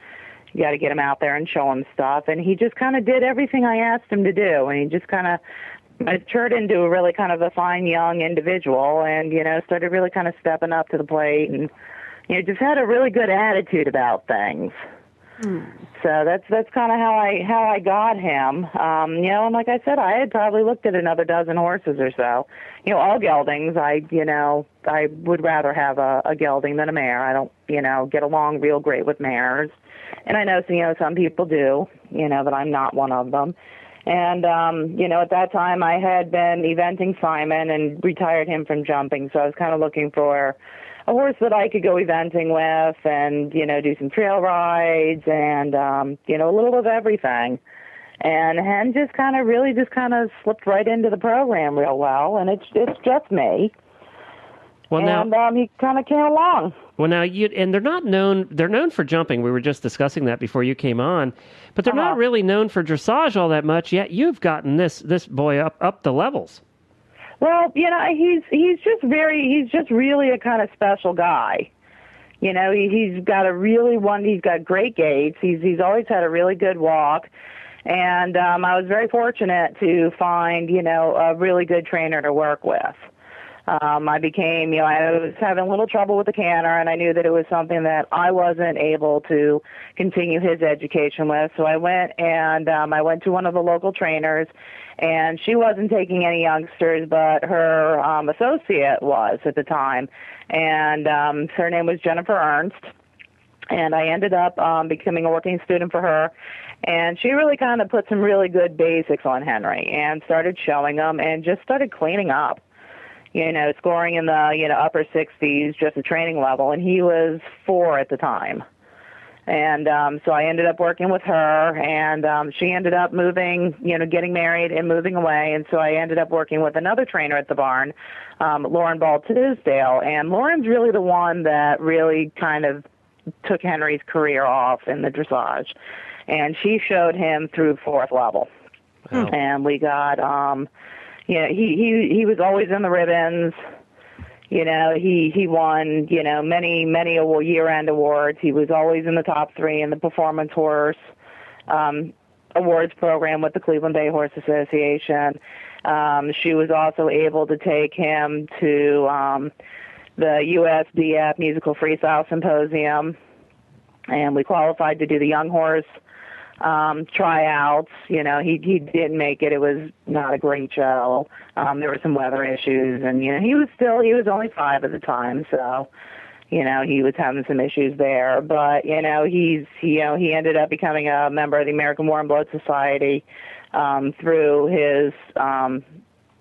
you got to get him out there and show him stuff. And he just kind of did everything I asked him to do. And he just kind of matured into a really kind of a fine young individual and you know started really kind of stepping up to the plate and you know just had a really good attitude about things so that's that's kind of how I how I got him. Um, you know, and like I said, I had probably looked at another dozen horses or so. You know, all geldings. I you know I would rather have a, a gelding than a mare. I don't you know get along real great with mares, and I know you know some people do. You know, but I'm not one of them. And um, you know, at that time I had been eventing Simon and retired him from jumping, so I was kind of looking for a horse that I could go eventing with and, you know, do some trail rides and, um, you know, a little of everything. And Hen just kind of really just kind of slipped right into the program real well. And it's, it's just me. Well, now, and um, he kind of came along. well, now you and they're not known. They're known for jumping. We were just discussing that before you came on, but they're not Uh-huh. really known for dressage all that much. Yet you've gotten this this boy up up the levels. Well, you know, he's he's just very he's just really a kind of special guy. You know, he, he's got a really one. He's got great gaits. He's he's always had a really good walk, and um, I was very fortunate to find you know a really good trainer to work with. Um, I became, you know, I was having a little trouble with the canter, and I knew that it was something that I wasn't able to continue his education with. So I went and um, I went to one of the local trainers, and she wasn't taking any youngsters, but her um, associate was at the time, and um, her name was Jennifer Ernst and I ended up um, becoming a working student for her. And she really kind of put some really good basics on Henry and started showing him and just started cleaning up. You know, scoring in the you know upper 60s, just a training level, and he was four at the time. And um, so I ended up working with her, and um, she ended up moving, you know, getting married and moving away. And so I ended up working with another trainer at the barn, um, Lauren Ball Tisdale. And Lauren's really the one that really kind of took Henry's career off in the dressage, and she showed him through fourth level. Wow. And we got, um, you know, he he he was always in the ribbons. You know, he he won, you know, many many year-end awards. He was always in the top three in the performance horse um, awards program with the Cleveland Bay Horse Association. Um, she was also able to take him to um, the USDF Musical Freestyle Symposium, and we qualified to do the young horse um, tryouts. You know, he he didn't make it. It was not a great show. Um, there were some weather issues, and you know, he was still he was only five at the time, so you know he was having some issues there. But you know, he's he, you know he ended up becoming a member of the American Warm Blood Society um, through his um,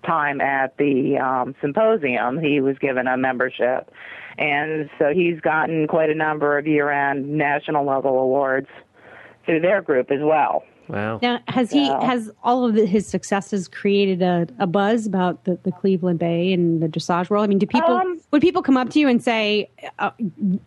time at the um, symposium. He was given a membership. And so he's gotten quite a number of year-end national level awards through their group as well. Wow. Now, has he has all of the, his successes created a, a buzz about the, the Cleveland Bay and the dressage world? I mean, do people Um, would people come up to you and say, uh,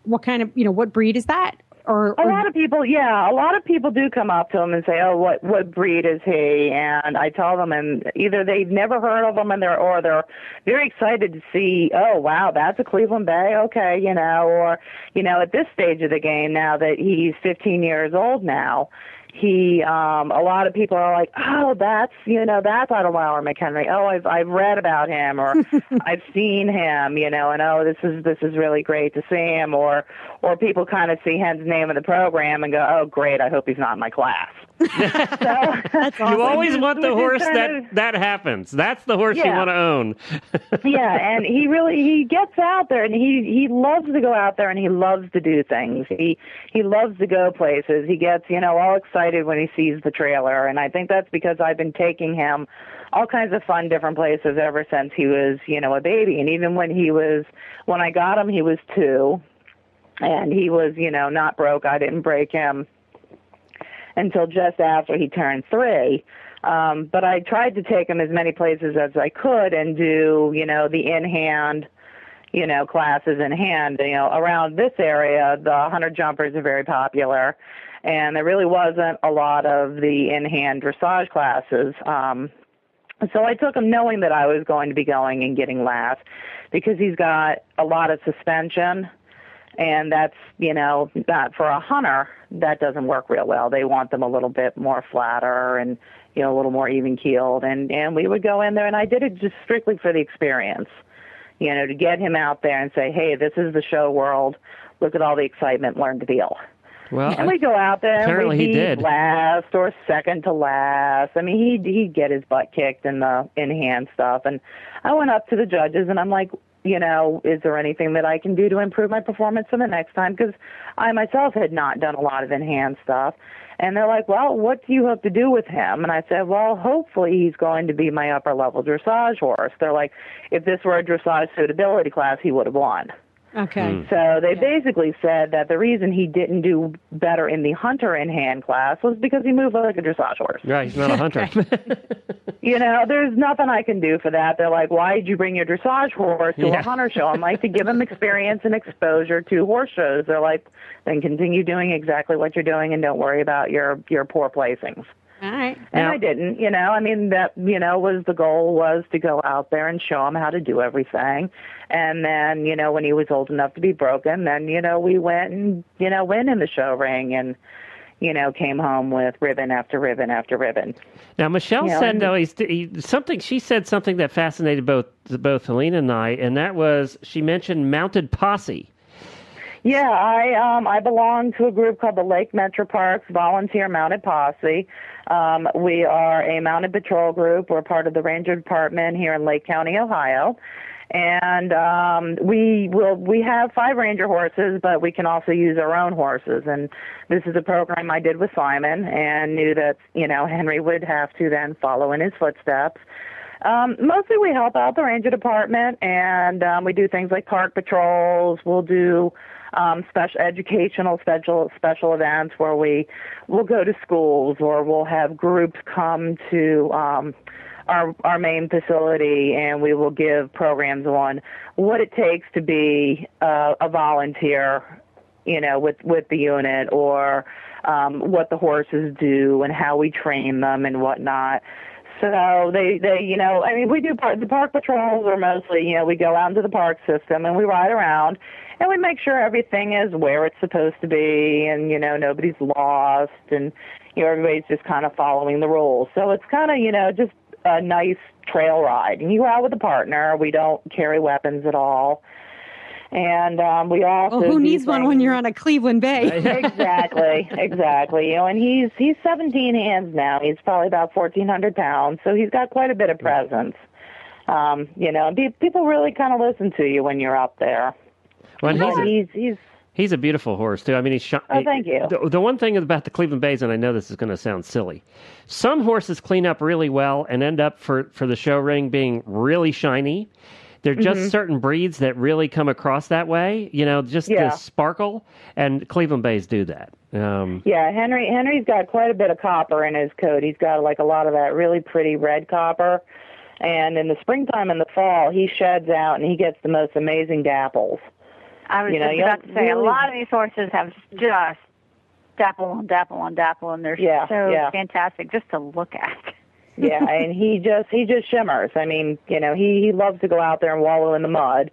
"What kind of you know what breed is that?" Or, A or lot of people, yeah, a lot of people do come up to him and say, "Oh, what what breed is he?" And I tell them, and either they've never heard of him, and they're or they're very excited to see, "Oh, wow, that's a Cleveland Bay, okay," you know, or you know, at this stage of the game now that he's 15 years old now, he um a lot of people are like oh that's you know that's Idlewild McHenry oh I've I've read about him or I've seen him you know and oh this is this is really great to see him or or people kind of see his name in the program and go oh great I hope he's not in my class so, You always want the horse that of- that happens. That's the horse you want to own. yeah, and he really he gets out there and he he loves to go out there and he loves to do things. He he loves to go places. He gets, you know, all excited when he sees the trailer and I think that's because I've been taking him all kinds of fun different places ever since he was, you know, a baby. And even when he was when I got him he was 2 and he was, you know, not broke. I didn't break him until just after he turned three. Um, but I tried to take him as many places as I could and do, you know, the in hand, you know, classes in hand. You know, around this area, the hunter jumpers are very popular, and there really wasn't a lot of the in hand dressage classes. Um, so I took him knowing that I was going to be going and getting last because he's got a lot of suspension and that's you know that for a hunter that doesn't work real well they want them a little bit more flatter and you know a little more even keeled and and we would go in there and I did it just strictly for the experience you know to get him out there and say hey this is the show world look at all the excitement learn to deal Well, and we go out there and Apparently he did. last or second to last. I mean, he'd he'd get his butt kicked in the in hand stuff. And I went up to the judges and I'm like, you know, is there anything that I can do to improve my performance for the next time? Because I myself had not done a lot of in hand stuff. And they're like, well, what do you hope to do with him? And I said, well, hopefully he's going to be my upper level dressage horse. They're like, if this were a dressage suitability class, he would have won. Okay. Hmm. So they basically said that the reason he didn't do better in the hunter in hand class was because he moved like a dressage horse. right, he's not a hunter. You know, there's nothing I can do for that. They're like, why did you bring your dressage horse to Yeah. a hunter show? I'm like, to give him experience and exposure to horse shows. They're like, then continue doing exactly what you're doing and don't worry about your your poor placings. All right. And Now- I didn't, you know. I mean, that you know was the goal was to go out there and show him how to do everything. And then, you know, when he was old enough to be broken, then you know we went and you know went in the show ring and you know came home with ribbon after ribbon after ribbon. Now Michelle Yeah, said though he's he, something. She said something that fascinated both both Helena and I, and that was she mentioned mounted posse. Yeah, I um I belong to a group called the Lake Metro Parks Volunteer Mounted Posse. Um, we are a mounted patrol group. We're part of the Ranger Department here in Lake County, Ohio. And um, we will we have five ranger horses, but we can also use our own horses. And this is a program I did with Simon, and knew that you know Henry would have to then follow in his footsteps. Um, mostly we help out the ranger department and um, we do things like park patrols. We'll do um, special educational special special events where we will go to schools or we'll have groups come to um, our our main facility and we will give programs on what it takes to be uh, a volunteer you know, with with the unit or um, what the horses do and how we train them and whatnot. So they they you know I mean we do part the park patrols are mostly you know we go out into the park system and we ride around and we make sure everything is where it's supposed to be and you know nobody's lost and you know everybody's just kind of following the rules. So it's kind of you know just a nice trail ride. And you go out with a partner. We don't carry weapons at all. And um, we also Well, who do needs one when you're on a Cleveland Bay? exactly, exactly. You know, and he's he's 17 hands now. He's probably about 1,400 pounds, so he's got quite a bit of presence. Um, you know, and people really kind of listen to you when you're up there. Well, he's a, he's he's he's a beautiful horse too. I mean, he's. Sh- Oh, thank you. The, the one thing about the Cleveland Bays, and I know this is going to sound silly, some horses clean up really well and end up for for the show ring being really shiny. They're just Mm-hmm. certain breeds that really come across that way. You know, just Yeah. the sparkle, and Cleveland Bays do that. Um, yeah. Henry Henry's got quite a bit of copper in his coat. He's got like a lot of that really pretty red copper. And in the springtime and the fall, he sheds out and he gets the most amazing dapples. I was You know, just about to say, a lot of these horses have just dapple on dapple on dapple, and they're Yeah, so yeah. fantastic just to look at. Yeah, and he just he just shimmers. I mean, you know, he he loves to go out there and wallow in the mud.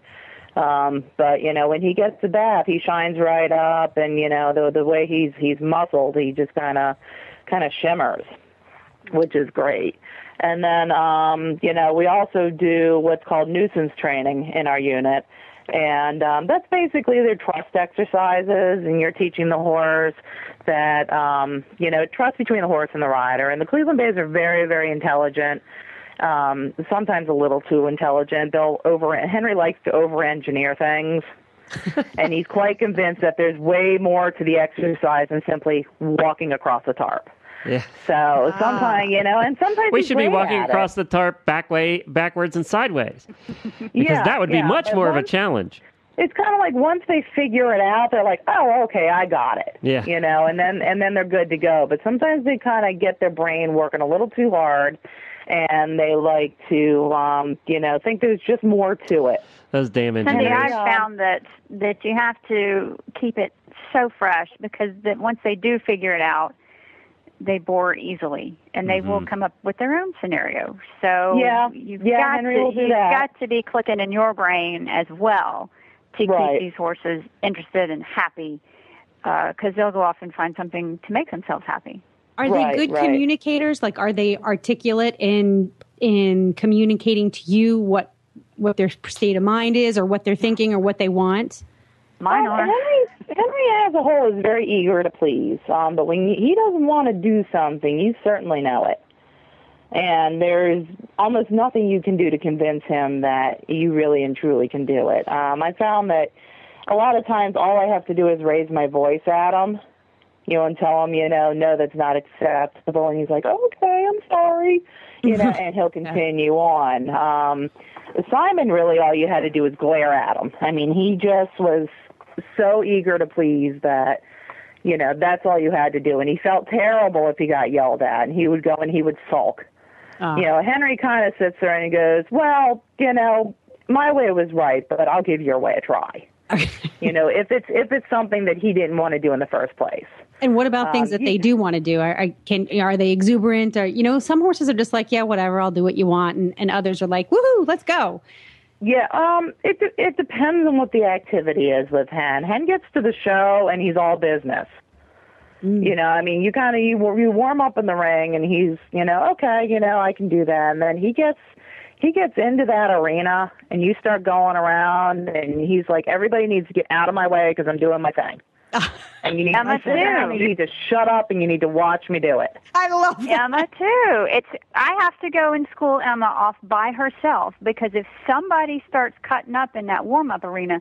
Um, but you know, when he gets the bath, he shines right up, and you know, the the way he's he's muscled, he just kind of kind of shimmers, which is great. And then, um, you know, we also do what's called nuisance training in our unit. And um, that's basically their trust exercises, and you're teaching the horse that, um, you know, trust between the horse and the rider. And the Cleveland Bays are very, very intelligent, um, sometimes a little too intelligent. They'll over, Henry likes to over engineer things. and he's quite convinced that there's way more to the exercise than simply walking across a tarp. Yeah. So sometimes, you know, and sometimes We should be walking across it. the tarp back way, backwards and sideways. Because Yeah, that would be yeah, much but more of a challenge. It's kind of like once they figure it out, they're like, "Oh, okay, I got it." Yeah. You know, and then and then they're good to go. But sometimes they kind of get their brain working a little too hard, and they like to, um, you know, think there's just more to it. Those damn Cindy, engineers. I've found that that you have to keep it so fresh because that once they do figure it out, they bore easily and they will mm-hmm. come up with their own scenario. So Yeah. you've Yeah, got Henry to will do you've that. got to be clicking in your brain as well to Right. keep these horses interested and happy uh, because they'll go off and find something to make themselves happy. Are Right, they good right. communicators? Like, are they articulate in in communicating to you what what their state of mind is, or what they're thinking, or what they want? Mine Um, are. Henry, Henry as a whole is very eager to please, um, but when he he doesn't want to do something, you certainly know it. And there's almost nothing you can do to convince him that you really and truly can do it. Um, I found that a lot of times all I have to do is raise my voice at him, you know, and tell him, you know, no, that's not acceptable. And he's like, okay, I'm sorry, you know, and he'll continue on. Um, Simon, really, all you had to do was glare at him. I mean, he just was so eager to please that, you know, that's all you had to do. And he felt terrible if he got yelled at, and he would go and he would sulk. Uh, You know, Henry kind of sits there and he goes, well, you know, my way was right, but I'll give your way a try. you know, if it's if it's something that he didn't want to do in the first place. and what about things Um, that he- they do want to do? Are, are can are they exuberant? Or you know, some horses are just like, yeah, whatever, I'll do what you want, and, and others are like, woohoo, let's go. Yeah, um, it it depends on what the activity is with Hen. Hen gets to the show and he's all business. You know, I mean, you kind of you you warm up in the ring and he's you know okay, you know I can do that, and then he gets he gets into that arena and you start going around and he's like everybody needs to get out of my way because I'm doing my thing. And you need, Emma, to sit down, you need to shut up and you need to watch me do it. I love that. Emma too. It's I have to go and school Emma off by herself because if somebody starts cutting up in that warm up arena,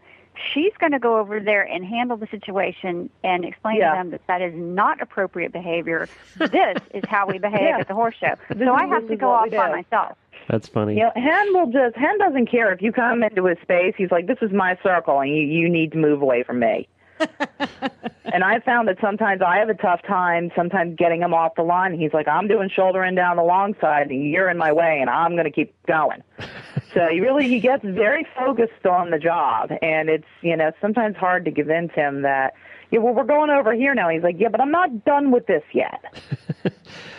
she's going to go over there and handle the situation and explain Yeah. to them that that is not appropriate behavior. This is how we behave Yeah. at the horse show. This so is- I have to go off by myself. That's funny. You know, Hen will just Hen doesn't care if you come into his space. He's like, "This is my circle, and you you need to move away from me." and I found that sometimes I have a tough time sometimes getting him off the line. He's like, "I'm doing shouldering down the long side, and you're in my way, and I'm going to keep going." so he really he gets very focused on the job, and it's you know sometimes hard to convince him that. Yeah, well, we're going over here now. He's like, yeah, but I'm not done with this yet.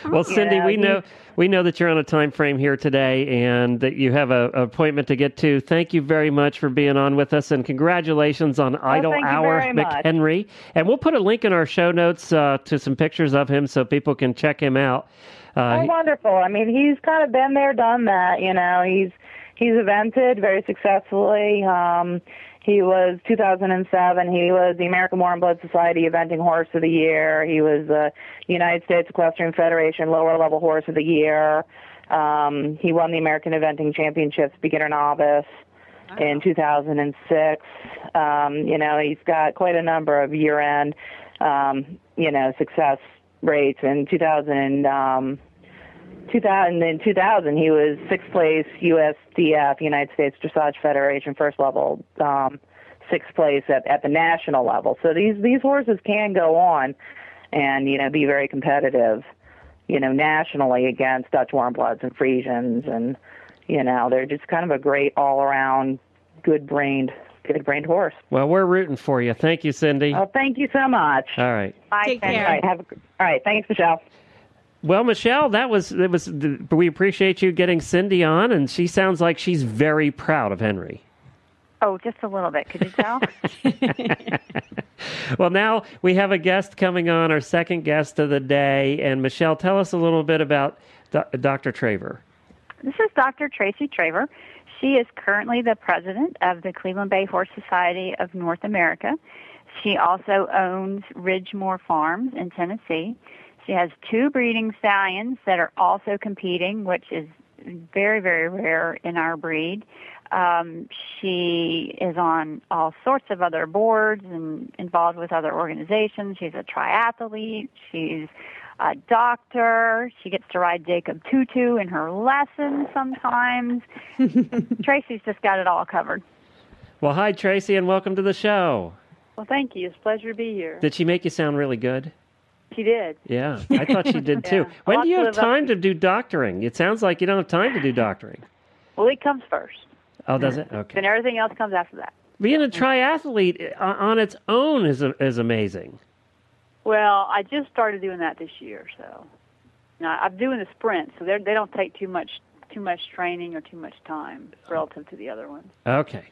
Well, Cindy, we know we know that you're on a time frame here today, and that you have a, a appointment to get to. Thank you very much for being on with us, and congratulations on Idle Oh, thank Hour very much. McHenry. And we'll put a link in our show notes uh, to some pictures of him so people can check him out. Uh, Oh, wonderful! I mean, he's kind of been there, done that. You know, he's he's evented very successfully. Um, he was 2007. He was the American Warm Blood Society Eventing Horse of the Year. He was the United States Equestrian Federation Lower Level Horse of the Year. Um, he won the American Eventing Championships Beginner Novice in 2006. Um, you know, he's got quite a number of year-end, um, you know, success rates. In 2000, and, um, 2000 in 2000, he was sixth place USDF United States Dressage Federation first level, um, sixth place at, at the national level. So these these horses can go on, and you know, be very competitive, you know, nationally against Dutch Warmbloods and Friesians, and you know, they're just kind of a great all around, good brained, good brained horse. well, we're rooting for you. Thank you, Cindy. Oh, thank you so much. All right. Bye, Take care. All right, have a, all right. Thanks, Michelle. Well, Michelle, that was it was. We appreciate you getting Cindy on, and she sounds like she's very proud of Henry. Oh, just a little bit. Could you tell? well, now we have a guest coming on, our second guest of the day. And Michelle, tell us a little bit about Dr. Traver. This is Dr. Tracy Traver. She is currently the president of the Cleveland Bay Horse Society of North America. She also owns Ridgemore Farms in Tennessee. She has two breeding stallions that are also competing, which is very, very rare in our breed. Um, she is on all sorts of other boards and involved with other organizations. She's a triathlete. She's a doctor. She gets to ride Jacob Tutu in her lessons sometimes. Tracy's just got it all covered. Well, hi, Tracy, and welcome to the show. Well, thank you. It's a pleasure to be here. Did she make you sound really good? She did. Yeah, I thought she did too. Yeah. When do you have have to live up time to do doctoring? It sounds like you don't have time to do doctoring. Well, it comes first. Oh, does it? Okay. Then everything else comes after that. Being a triathlete uh, on its own is is amazing. Well, I just started doing that this year, so now I'm doing the sprint, so they they don't take too much too much training or too much time relative to the other ones. Okay.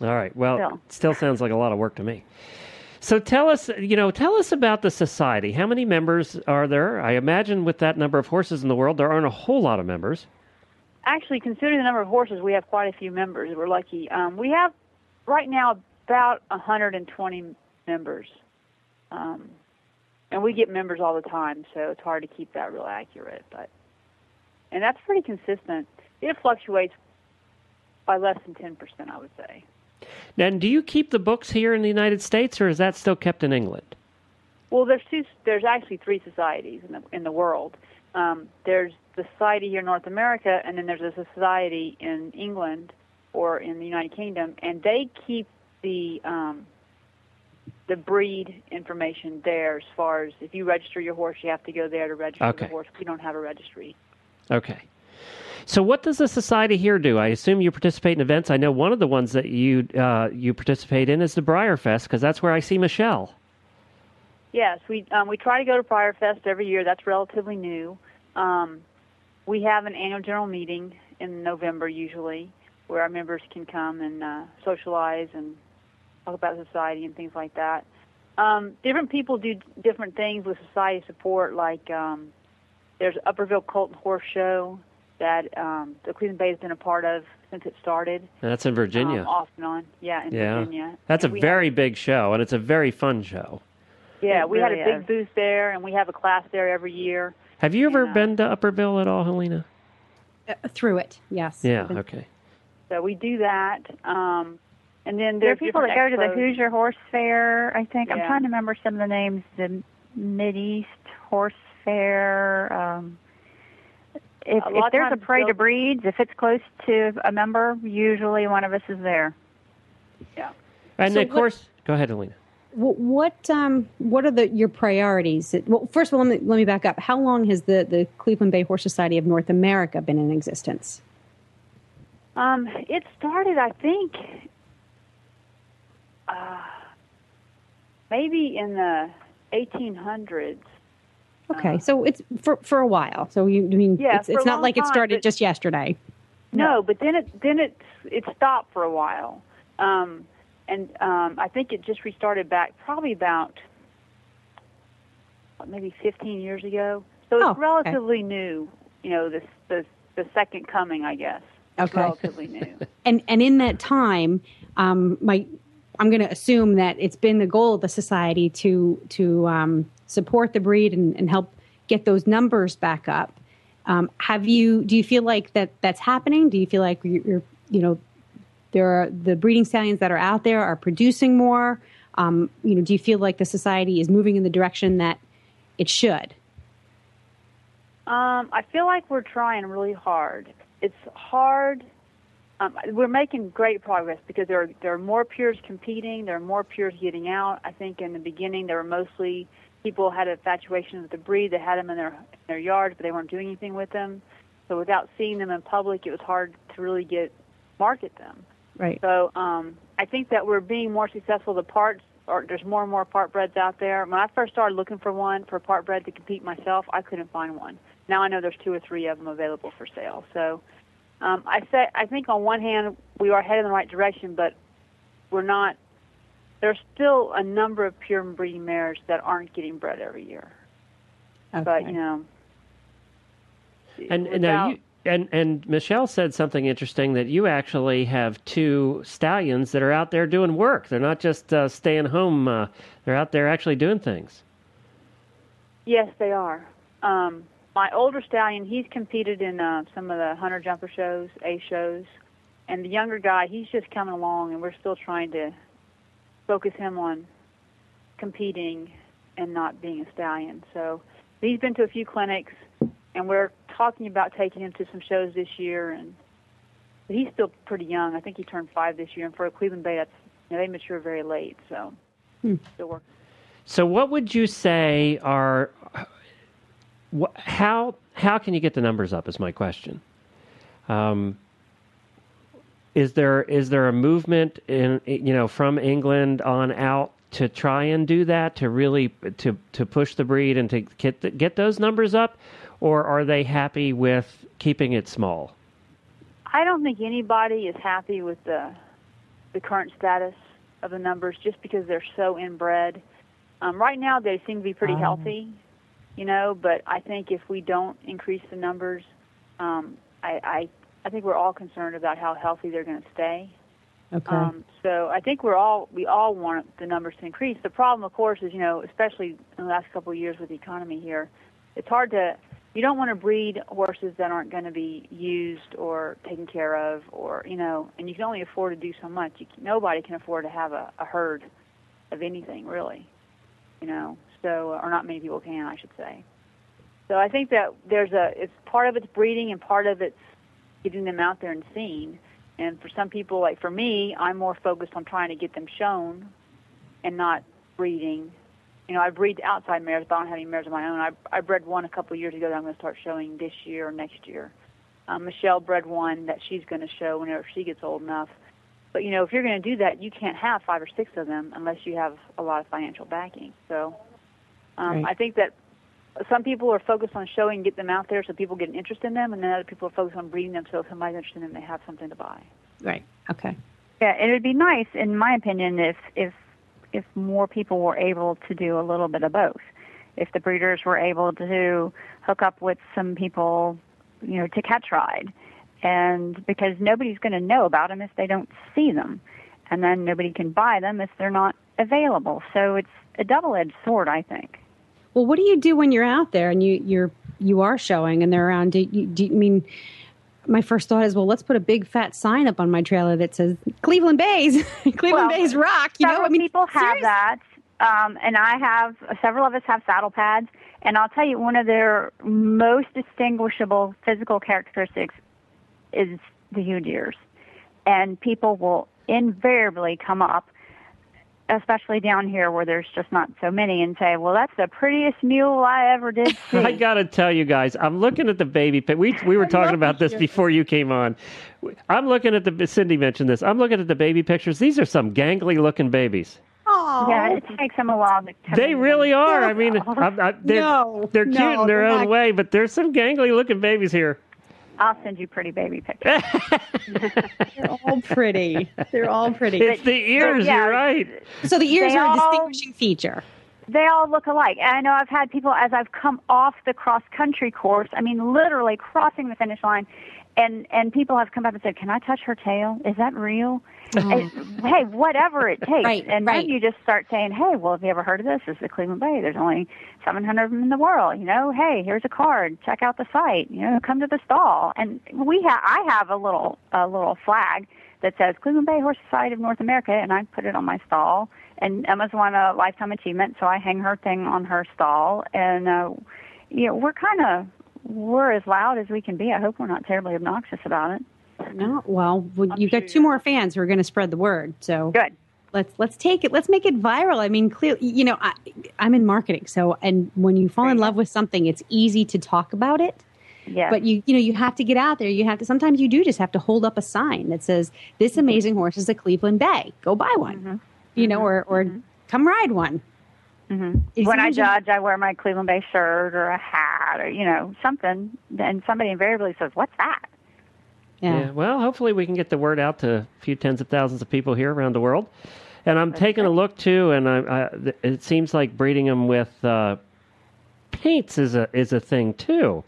All right. Well, Still. still sounds like a lot of work to me. So tell us, you know, tell us about the society. How many members are there? I imagine with that number of horses in the world, there aren't a whole lot of members. Actually, considering the number of horses, we have quite a few members. We're lucky. Um, we have right now about 120 members, um, and we get members all the time, so it's hard to keep that real accurate. But and that's pretty consistent. It fluctuates by less than 10 percent, I would say. And do you keep the books here in the United States, or is that still kept in England? Well, there's two. There's actually three societies in the in the world. Um, there's the society here in North America, and then there's a society in England or in the United Kingdom, and they keep the um, the breed information there. As far as if you register your horse, you have to go there to register Okay. the horse. We don't have a registry. Okay. So, what does the society here do? I assume you participate in events. I know one of the ones that you uh, you participate in is the BreyerFest because that's where I see Michelle. Yes, we um, we try to go to BreyerFest every year. That's relatively new. Um, we have an annual general meeting in November usually, where our members can come and uh, socialize and talk about society and things like that. Um, different people do different things with society support. Like um, there's Upperville Colt and Horse Show that um, the Cleveland Bay has been a part of since it started. That's in Virginia. Um, off and on, yeah, in yeah, Virginia. that's a And we very big show, and it's a very fun show. Yeah, It we had a big is. booth there, and we have a class there every year. Have you ever Yeah. been to Upperville at all, Helena? Uh, through it, yes. Yeah. Okay. So we do that. Um, and then There are people that go to the. Hoosier Horse Fair. I think I'm trying to remember some of the names. The Mid East Horse Fair. Um, if, A if there's a times parade they'll- of breeds, if it's close to a member, usually one of us is there. Yeah. And So of what- course, go ahead, Helena. Wh- What um what are the your priorities? Well, first of all, let me let me back up. How long has the the Cleveland Bay Horse Society of North America been in existence? Um, it started, I think, uh, maybe in the 1800s. Okay, Uh, so it's for for a while. So you I mean Yeah, it's, it's not like it started just yesterday. No, but then it then it it stopped for a while, um, and um, I think it just restarted back probably about maybe 15 years ago. So it's Oh, okay. relatively new. You know, the the the second coming, I guess. Okay. relatively new. And and in that time, um, my I'm going to assume that it's been the goal of the society to to um, support the breed and, and help get those numbers back up. Um, have you? Do you feel like that that's happening? Do you feel like you're, you know there are the breeding stallions that are out there are producing more? Um, you know, do you feel like the society is moving in the direction that it should? Um, I feel like we're trying really hard. It's hard. Um, we're making great progress because there are there are more pures competing. There are more pures getting out. I think in the beginning there were mostly people had infatuation with the breed. They had them in their in their yards, but they weren't doing anything with them. So without seeing them in public, it was hard to really get market them. Right. So um, I think that we're being more successful. The parts, or there's more and more part breds out there. When I first started looking for one for part bred to compete myself, I couldn't find one. Now I know there's two or three of them available for sale. So um, I say I think on one hand we are headed in the right direction, but we're not. There's still a number of pure breeding mares that aren't getting bred every year. Okay. But you know, And, and now you and and Michelle said something interesting that you actually have two stallions that are out there doing work. They're not just uh, staying home. Uh, they're out there actually doing things. Yes, they are. Um, my older stallion, he's competed in uh, some of the hunter jumper shows, A shows, and the younger guy, he's just coming along, and we're still trying to focus him on competing and not being a stallion. So he's been to a few clinics, and we're talking about taking him to some shows this year. And but he's still pretty young. I think he turned five this year, and for a Cleveland Bay, that's you know, they mature very late, so still working. So, what would you say are wh- how how can you get the numbers up? Is my question. Um, is there is there a movement in you know from England on out to try and do that to really to to push the breed and to get the, get those numbers up, or are they happy with keeping it small? I don't think anybody is happy with the the current status of the numbers just because they're so inbred. Um, right now, they seem to be pretty healthy, you know. But I think if we don't increase the numbers, um, I, I I think we're all concerned about how healthy they're going to stay. Okay. Um, so I think we're all we all want the numbers to increase. The problem, of course, is you know, especially in the last couple of years with the economy here, it's hard to. You don't want to breed horses that aren't going to be used or taken care of, or you know, and you can only afford to do so much. You nobody can afford to have a, a herd of anything really, you know. So, or not many people can, I should say. So I think that there's a. It's part of it's breeding and part of it's getting them out there and seen. And for some people, like for me, I'm more focused on trying to get them shown and not breeding. You know, I breed outside mares, but I don't have any mares of my own. I, I bred one a couple of years ago that I'm going to start showing this year or next year. Um, Michelle bred one that she's going to show whenever she gets old enough. But, you know, if you're going to do that, you can't have five or six of them unless you have a lot of financial backing. So um, Right. I think that some people are focused on showing and get them out there so people get an interest in them, and then other people are focused on breeding them so if somebody's interested in them, they have something to buy. right. Okay. Yeah, it would be nice, in my opinion, if if if more people were able to do a little bit of both. If the breeders were able to hook up with some people, you know, to catch ride, and because nobody's going to know about them if they don't see them, and then nobody can buy them if they're not available. So it's a double-edged sword, I think. Well, what do you do when you're out there and you you're you are showing and they're around? Do you, do you I mean? My first thought is, well, let's put a big fat sign up on my trailer that says Cleveland Bays, Cleveland Well, Bays rock. You know, I mean, people have seriously. that, um, and I have several of us have saddle pads. And I'll tell you, one of their most distinguishable physical characteristics is the huge ears, and people will invariably come up, especially down here where there's just not so many, and say, "Well, that's the prettiest mule I ever did see." I gotta tell you guys, I'm looking at the baby. pic- We we were talking about this before you came on. I'm looking at the Cindy mentioned this. I'm looking at the baby pictures. These are some gangly looking babies. yeah, it takes them a while to. to They make really them. are. I mean, I'm, I, they're No, they're cute no, in their they're own not. way, but there's some gangly looking babies here. I'll send you pretty baby pictures. They're all pretty. They're all pretty. It's the ears. yeah. You're right. so the ears they are a all- distinguishing feature. they all look alike. And I know I've had people as I've come off the cross country course, I mean literally crossing the finish line and and people have come up and said, "Can I touch her tail? Is that real?" And, hey, whatever it takes. Right, and right. then you just start saying, "Hey, well, have you ever heard of this? This is the Cleveland Bay. There's only 700 of them in the world. You know, hey, here's a card. Check out the site. You know, come to the stall." And we have I have a little a little flag that says Cleveland Bay Horse Society of North America, and I put it on my stall. And Emma's won a lifetime achievement, so I hang her thing on her stall. And uh, you know, we're kind of we're as loud as we can be. I hope we're not terribly obnoxious about it. No, well, well, you've got two more fans who are going to spread the word. So Good. let's let's take it. Let's make it viral. I mean, clearly, you know, I, I'm in marketing, so and when you fall in love with something, it's easy to talk about it. Yeah. But you you know you have to get out there. You have to sometimes you do just have to hold up a sign that says this mm-hmm. amazing horse is a Cleveland Bay. Go buy one. Mm-hmm. You know, mm-hmm. or or come ride one. hmm When I judge, I wear my Cleveland Bay shirt or a hat or you know something, and somebody invariably says, "What's that?" Yeah. Well, hopefully we can get the word out to a few tens of thousands of people here around the world. And I'm taking a look too, and I, I, it seems like breeding them with uh, paints is a is a thing too,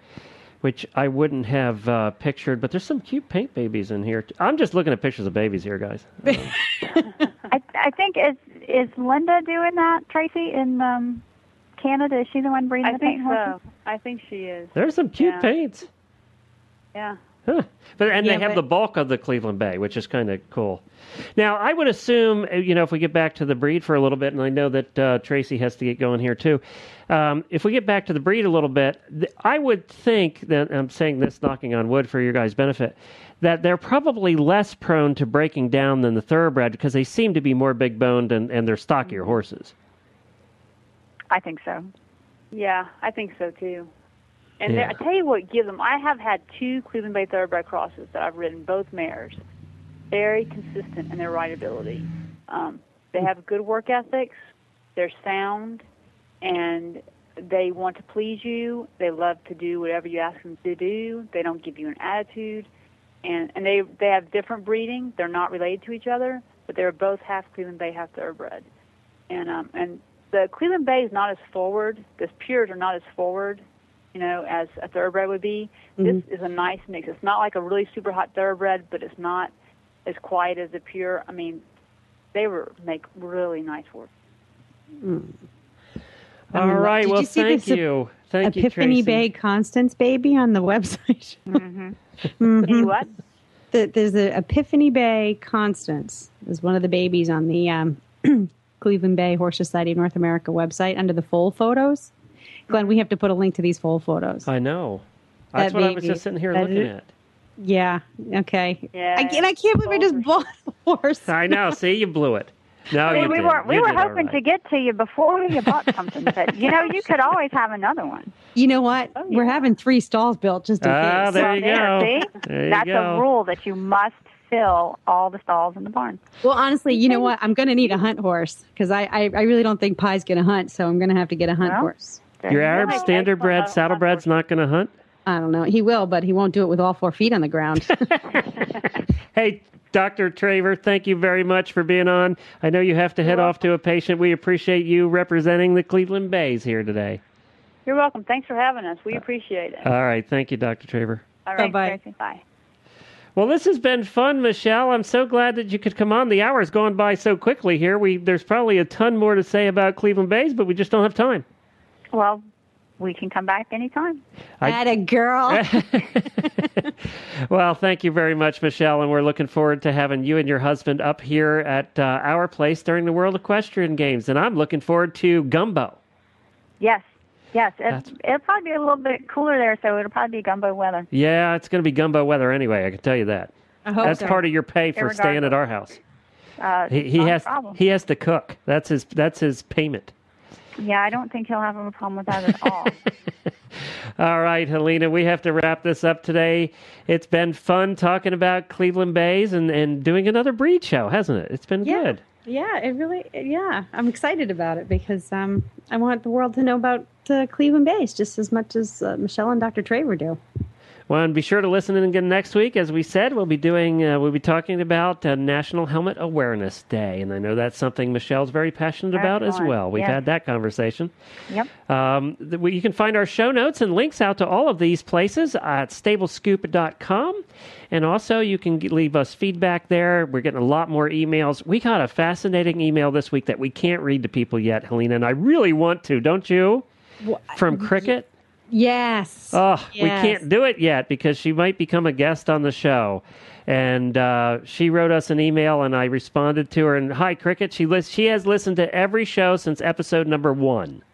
which I wouldn't have uh, pictured. But there's some cute paint babies in here. I'm just looking at pictures of babies here, guys. Um, I, I think is is Linda doing that, Tracy, in um, Canada? Is she the one breeding I the think paint horses? so. I think she is. there's some cute Yeah. paints. Yeah. Huh. But and Yeah, they have but- the bulk of the Cleveland Bay, which is kind of cool. Now, I would assume, uh, you know, if we get back to the breed for a little bit, and I know that uh, Tracy has to get going here too. Um, if we get back to the breed a little bit, th- I would think that I'm saying this knocking on wood for your guys' benefit, that they're probably less prone to breaking down than the thoroughbred because they seem to be more big boned and, and they're stockier horses. I think so. Yeah, I think so too. And Yeah. I tell you what gives them. I have had two Cleveland Bay Thoroughbred crosses that I've ridden, both mares. Very consistent in their rideability. Um, they have good work ethics. They're sound, and they want to please you. They love to do whatever you ask them to do. They don't give you an attitude, and and they they have different breeding. They're not related to each other, but they're both half Cleveland Bay, half Thoroughbred. And um and the Cleveland Bay is not as forward. The pures are not as forward, you know, as a thoroughbred would be. This is a nice mix. It's not like a really super hot thoroughbred, but it's not as quiet as a pure. I mean, they were make really nice work. I All mean, right. did Well, you see thank this you. Thank you, Epiphany Tracy. Bay Constance baby on the website. Mm-hmm. Any what? The- There's the Epiphany Bay Constance is one of the babies on the um, Cleveland Bay Horse Society of North America website under the foal photos. Glenn, we have to put a link to these foal photos. I know. That's That what I was just sitting here That looking is- at. Yeah. Okay. Yeah, I, and I can't believe I just bought the horse. I know. See, you blew it. No, See, you we did. were we You were did all hoping to get to you before you bought something, but you know you could always have another one. You know what? Oh, We're having three stalls built just in Ah, case. there well, you there, go. See, There you that's go. a rule that you must fill all the stalls in the barn. Well, honestly, you know what? I'm going to need a hunt horse because I, I, I really don't think Pie's going to hunt, so I'm going to have to get a hunt Well, horse. There Your. Arab like standard bred excellent saddlebred's not going to hunt? I don't know. He will, but he won't do it with all four feet on the ground. Hey, Dr. Traver, thank you very much for being on. I know you have to head off to a patient. We appreciate you representing the Cleveland Bays here today. You're welcome. Thanks for having us. We uh, appreciate it. All right. Thank you, Dr. Traver. All right. Bye-bye. Tracy. Bye. Well, this has been fun, Michelle. I'm so glad that you could come on. The hour's going by so quickly here. We there's probably a ton more to say about Cleveland Bays, but we just don't have time. Well, we can come back anytime. I- At a girl. Well, thank you very much, Michelle, and we're looking forward to having you and your husband up here at uh, our place during the World Equestrian Games, and I'm looking forward to Gumbo. Yes, yes. it, it'll probably be a little bit cooler there, so it'll probably be gumbo weather. Yeah, it's going to be Gumbo weather anyway. I can tell you that. I hope That's so. part of your pay for staying at our house. Uh, He, he not a has problem. he has to cook. That's his that's his payment. Yeah, I don't think he'll have a problem with that at all. All right, Helena, we have to wrap this up today. It's been fun talking about Cleveland Bays and, and doing another breed show, hasn't it? It's been Yeah. good. Yeah, it really. Yeah, I'm excited about it because um, I want the world to know about uh, Cleveland Bays just as much as uh, Michelle and Dr. Traver do. Well, and be sure to listen in again next week. As we said, we'll be doing, uh, we'll be talking about uh, National Helmet Awareness Day, and I know that's something Michelle's very passionate about as well. We've Yes. had that conversation. yep. Um, th- we- you can find our show notes and links out to all of these places at stablescoop.com. And also, you can g- leave us feedback there. We're getting a lot more emails. We got a fascinating email this week that we can't read to people yet, Helena, and I really want to, don't you? From Cricket. Yes. Oh, we can't do it yet because she might become a guest on the show. And uh, she wrote us an email, and I responded to her. And hi, Cricket. She she has listened to every show since episode number one.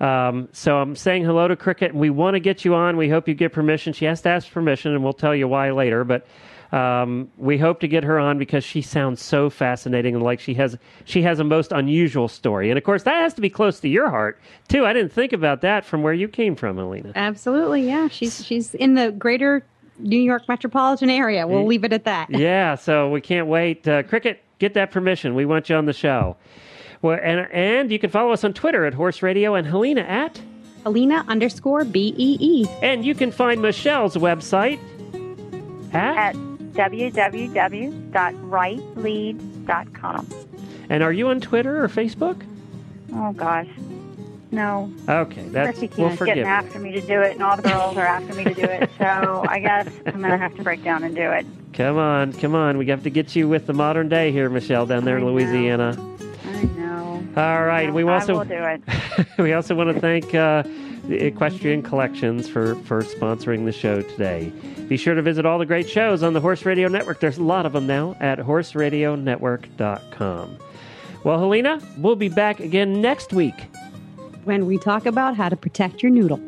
Um, so I'm saying hello to Cricket, and we want to get you on. We hope you get permission. She has to ask permission, and we'll tell you why later. But um, we hope to get her on because she sounds so fascinating and like she has she has a most unusual story. And of course, that has to be close to your heart too. I didn't think about that from where you came from, Alina. Absolutely. Yeah. She's she's in the greater New York metropolitan area. We'll leave it at that. yeah, so we can't wait. Uh, Cricket, get that permission. We want you on the show. Well, and and you can follow us on Twitter at Horse Radio and Helena at, Alina underscore B E E. and you can find Michelle's website at www.rightlead.com. And are you on Twitter or Facebook? Oh gosh, no. Okay, that's Ricky we'll forgive. getting after me to do it, and all the girls are after me to do it. So I guess I'm gonna have to break down and do it. Come on, come on. We have to get you with the modern day here, Michelle, down there in I know. Louisiana. I know. All right, we I also will do it. we also want to thank uh, Equestrian Collections for, for sponsoring the show today. Be sure to visit all the great shows on the Horse Radio Network. There's a lot of them now at horseradionetwork.com. Well, Helena, we'll be back again next week. When we talk about how to protect your noodle.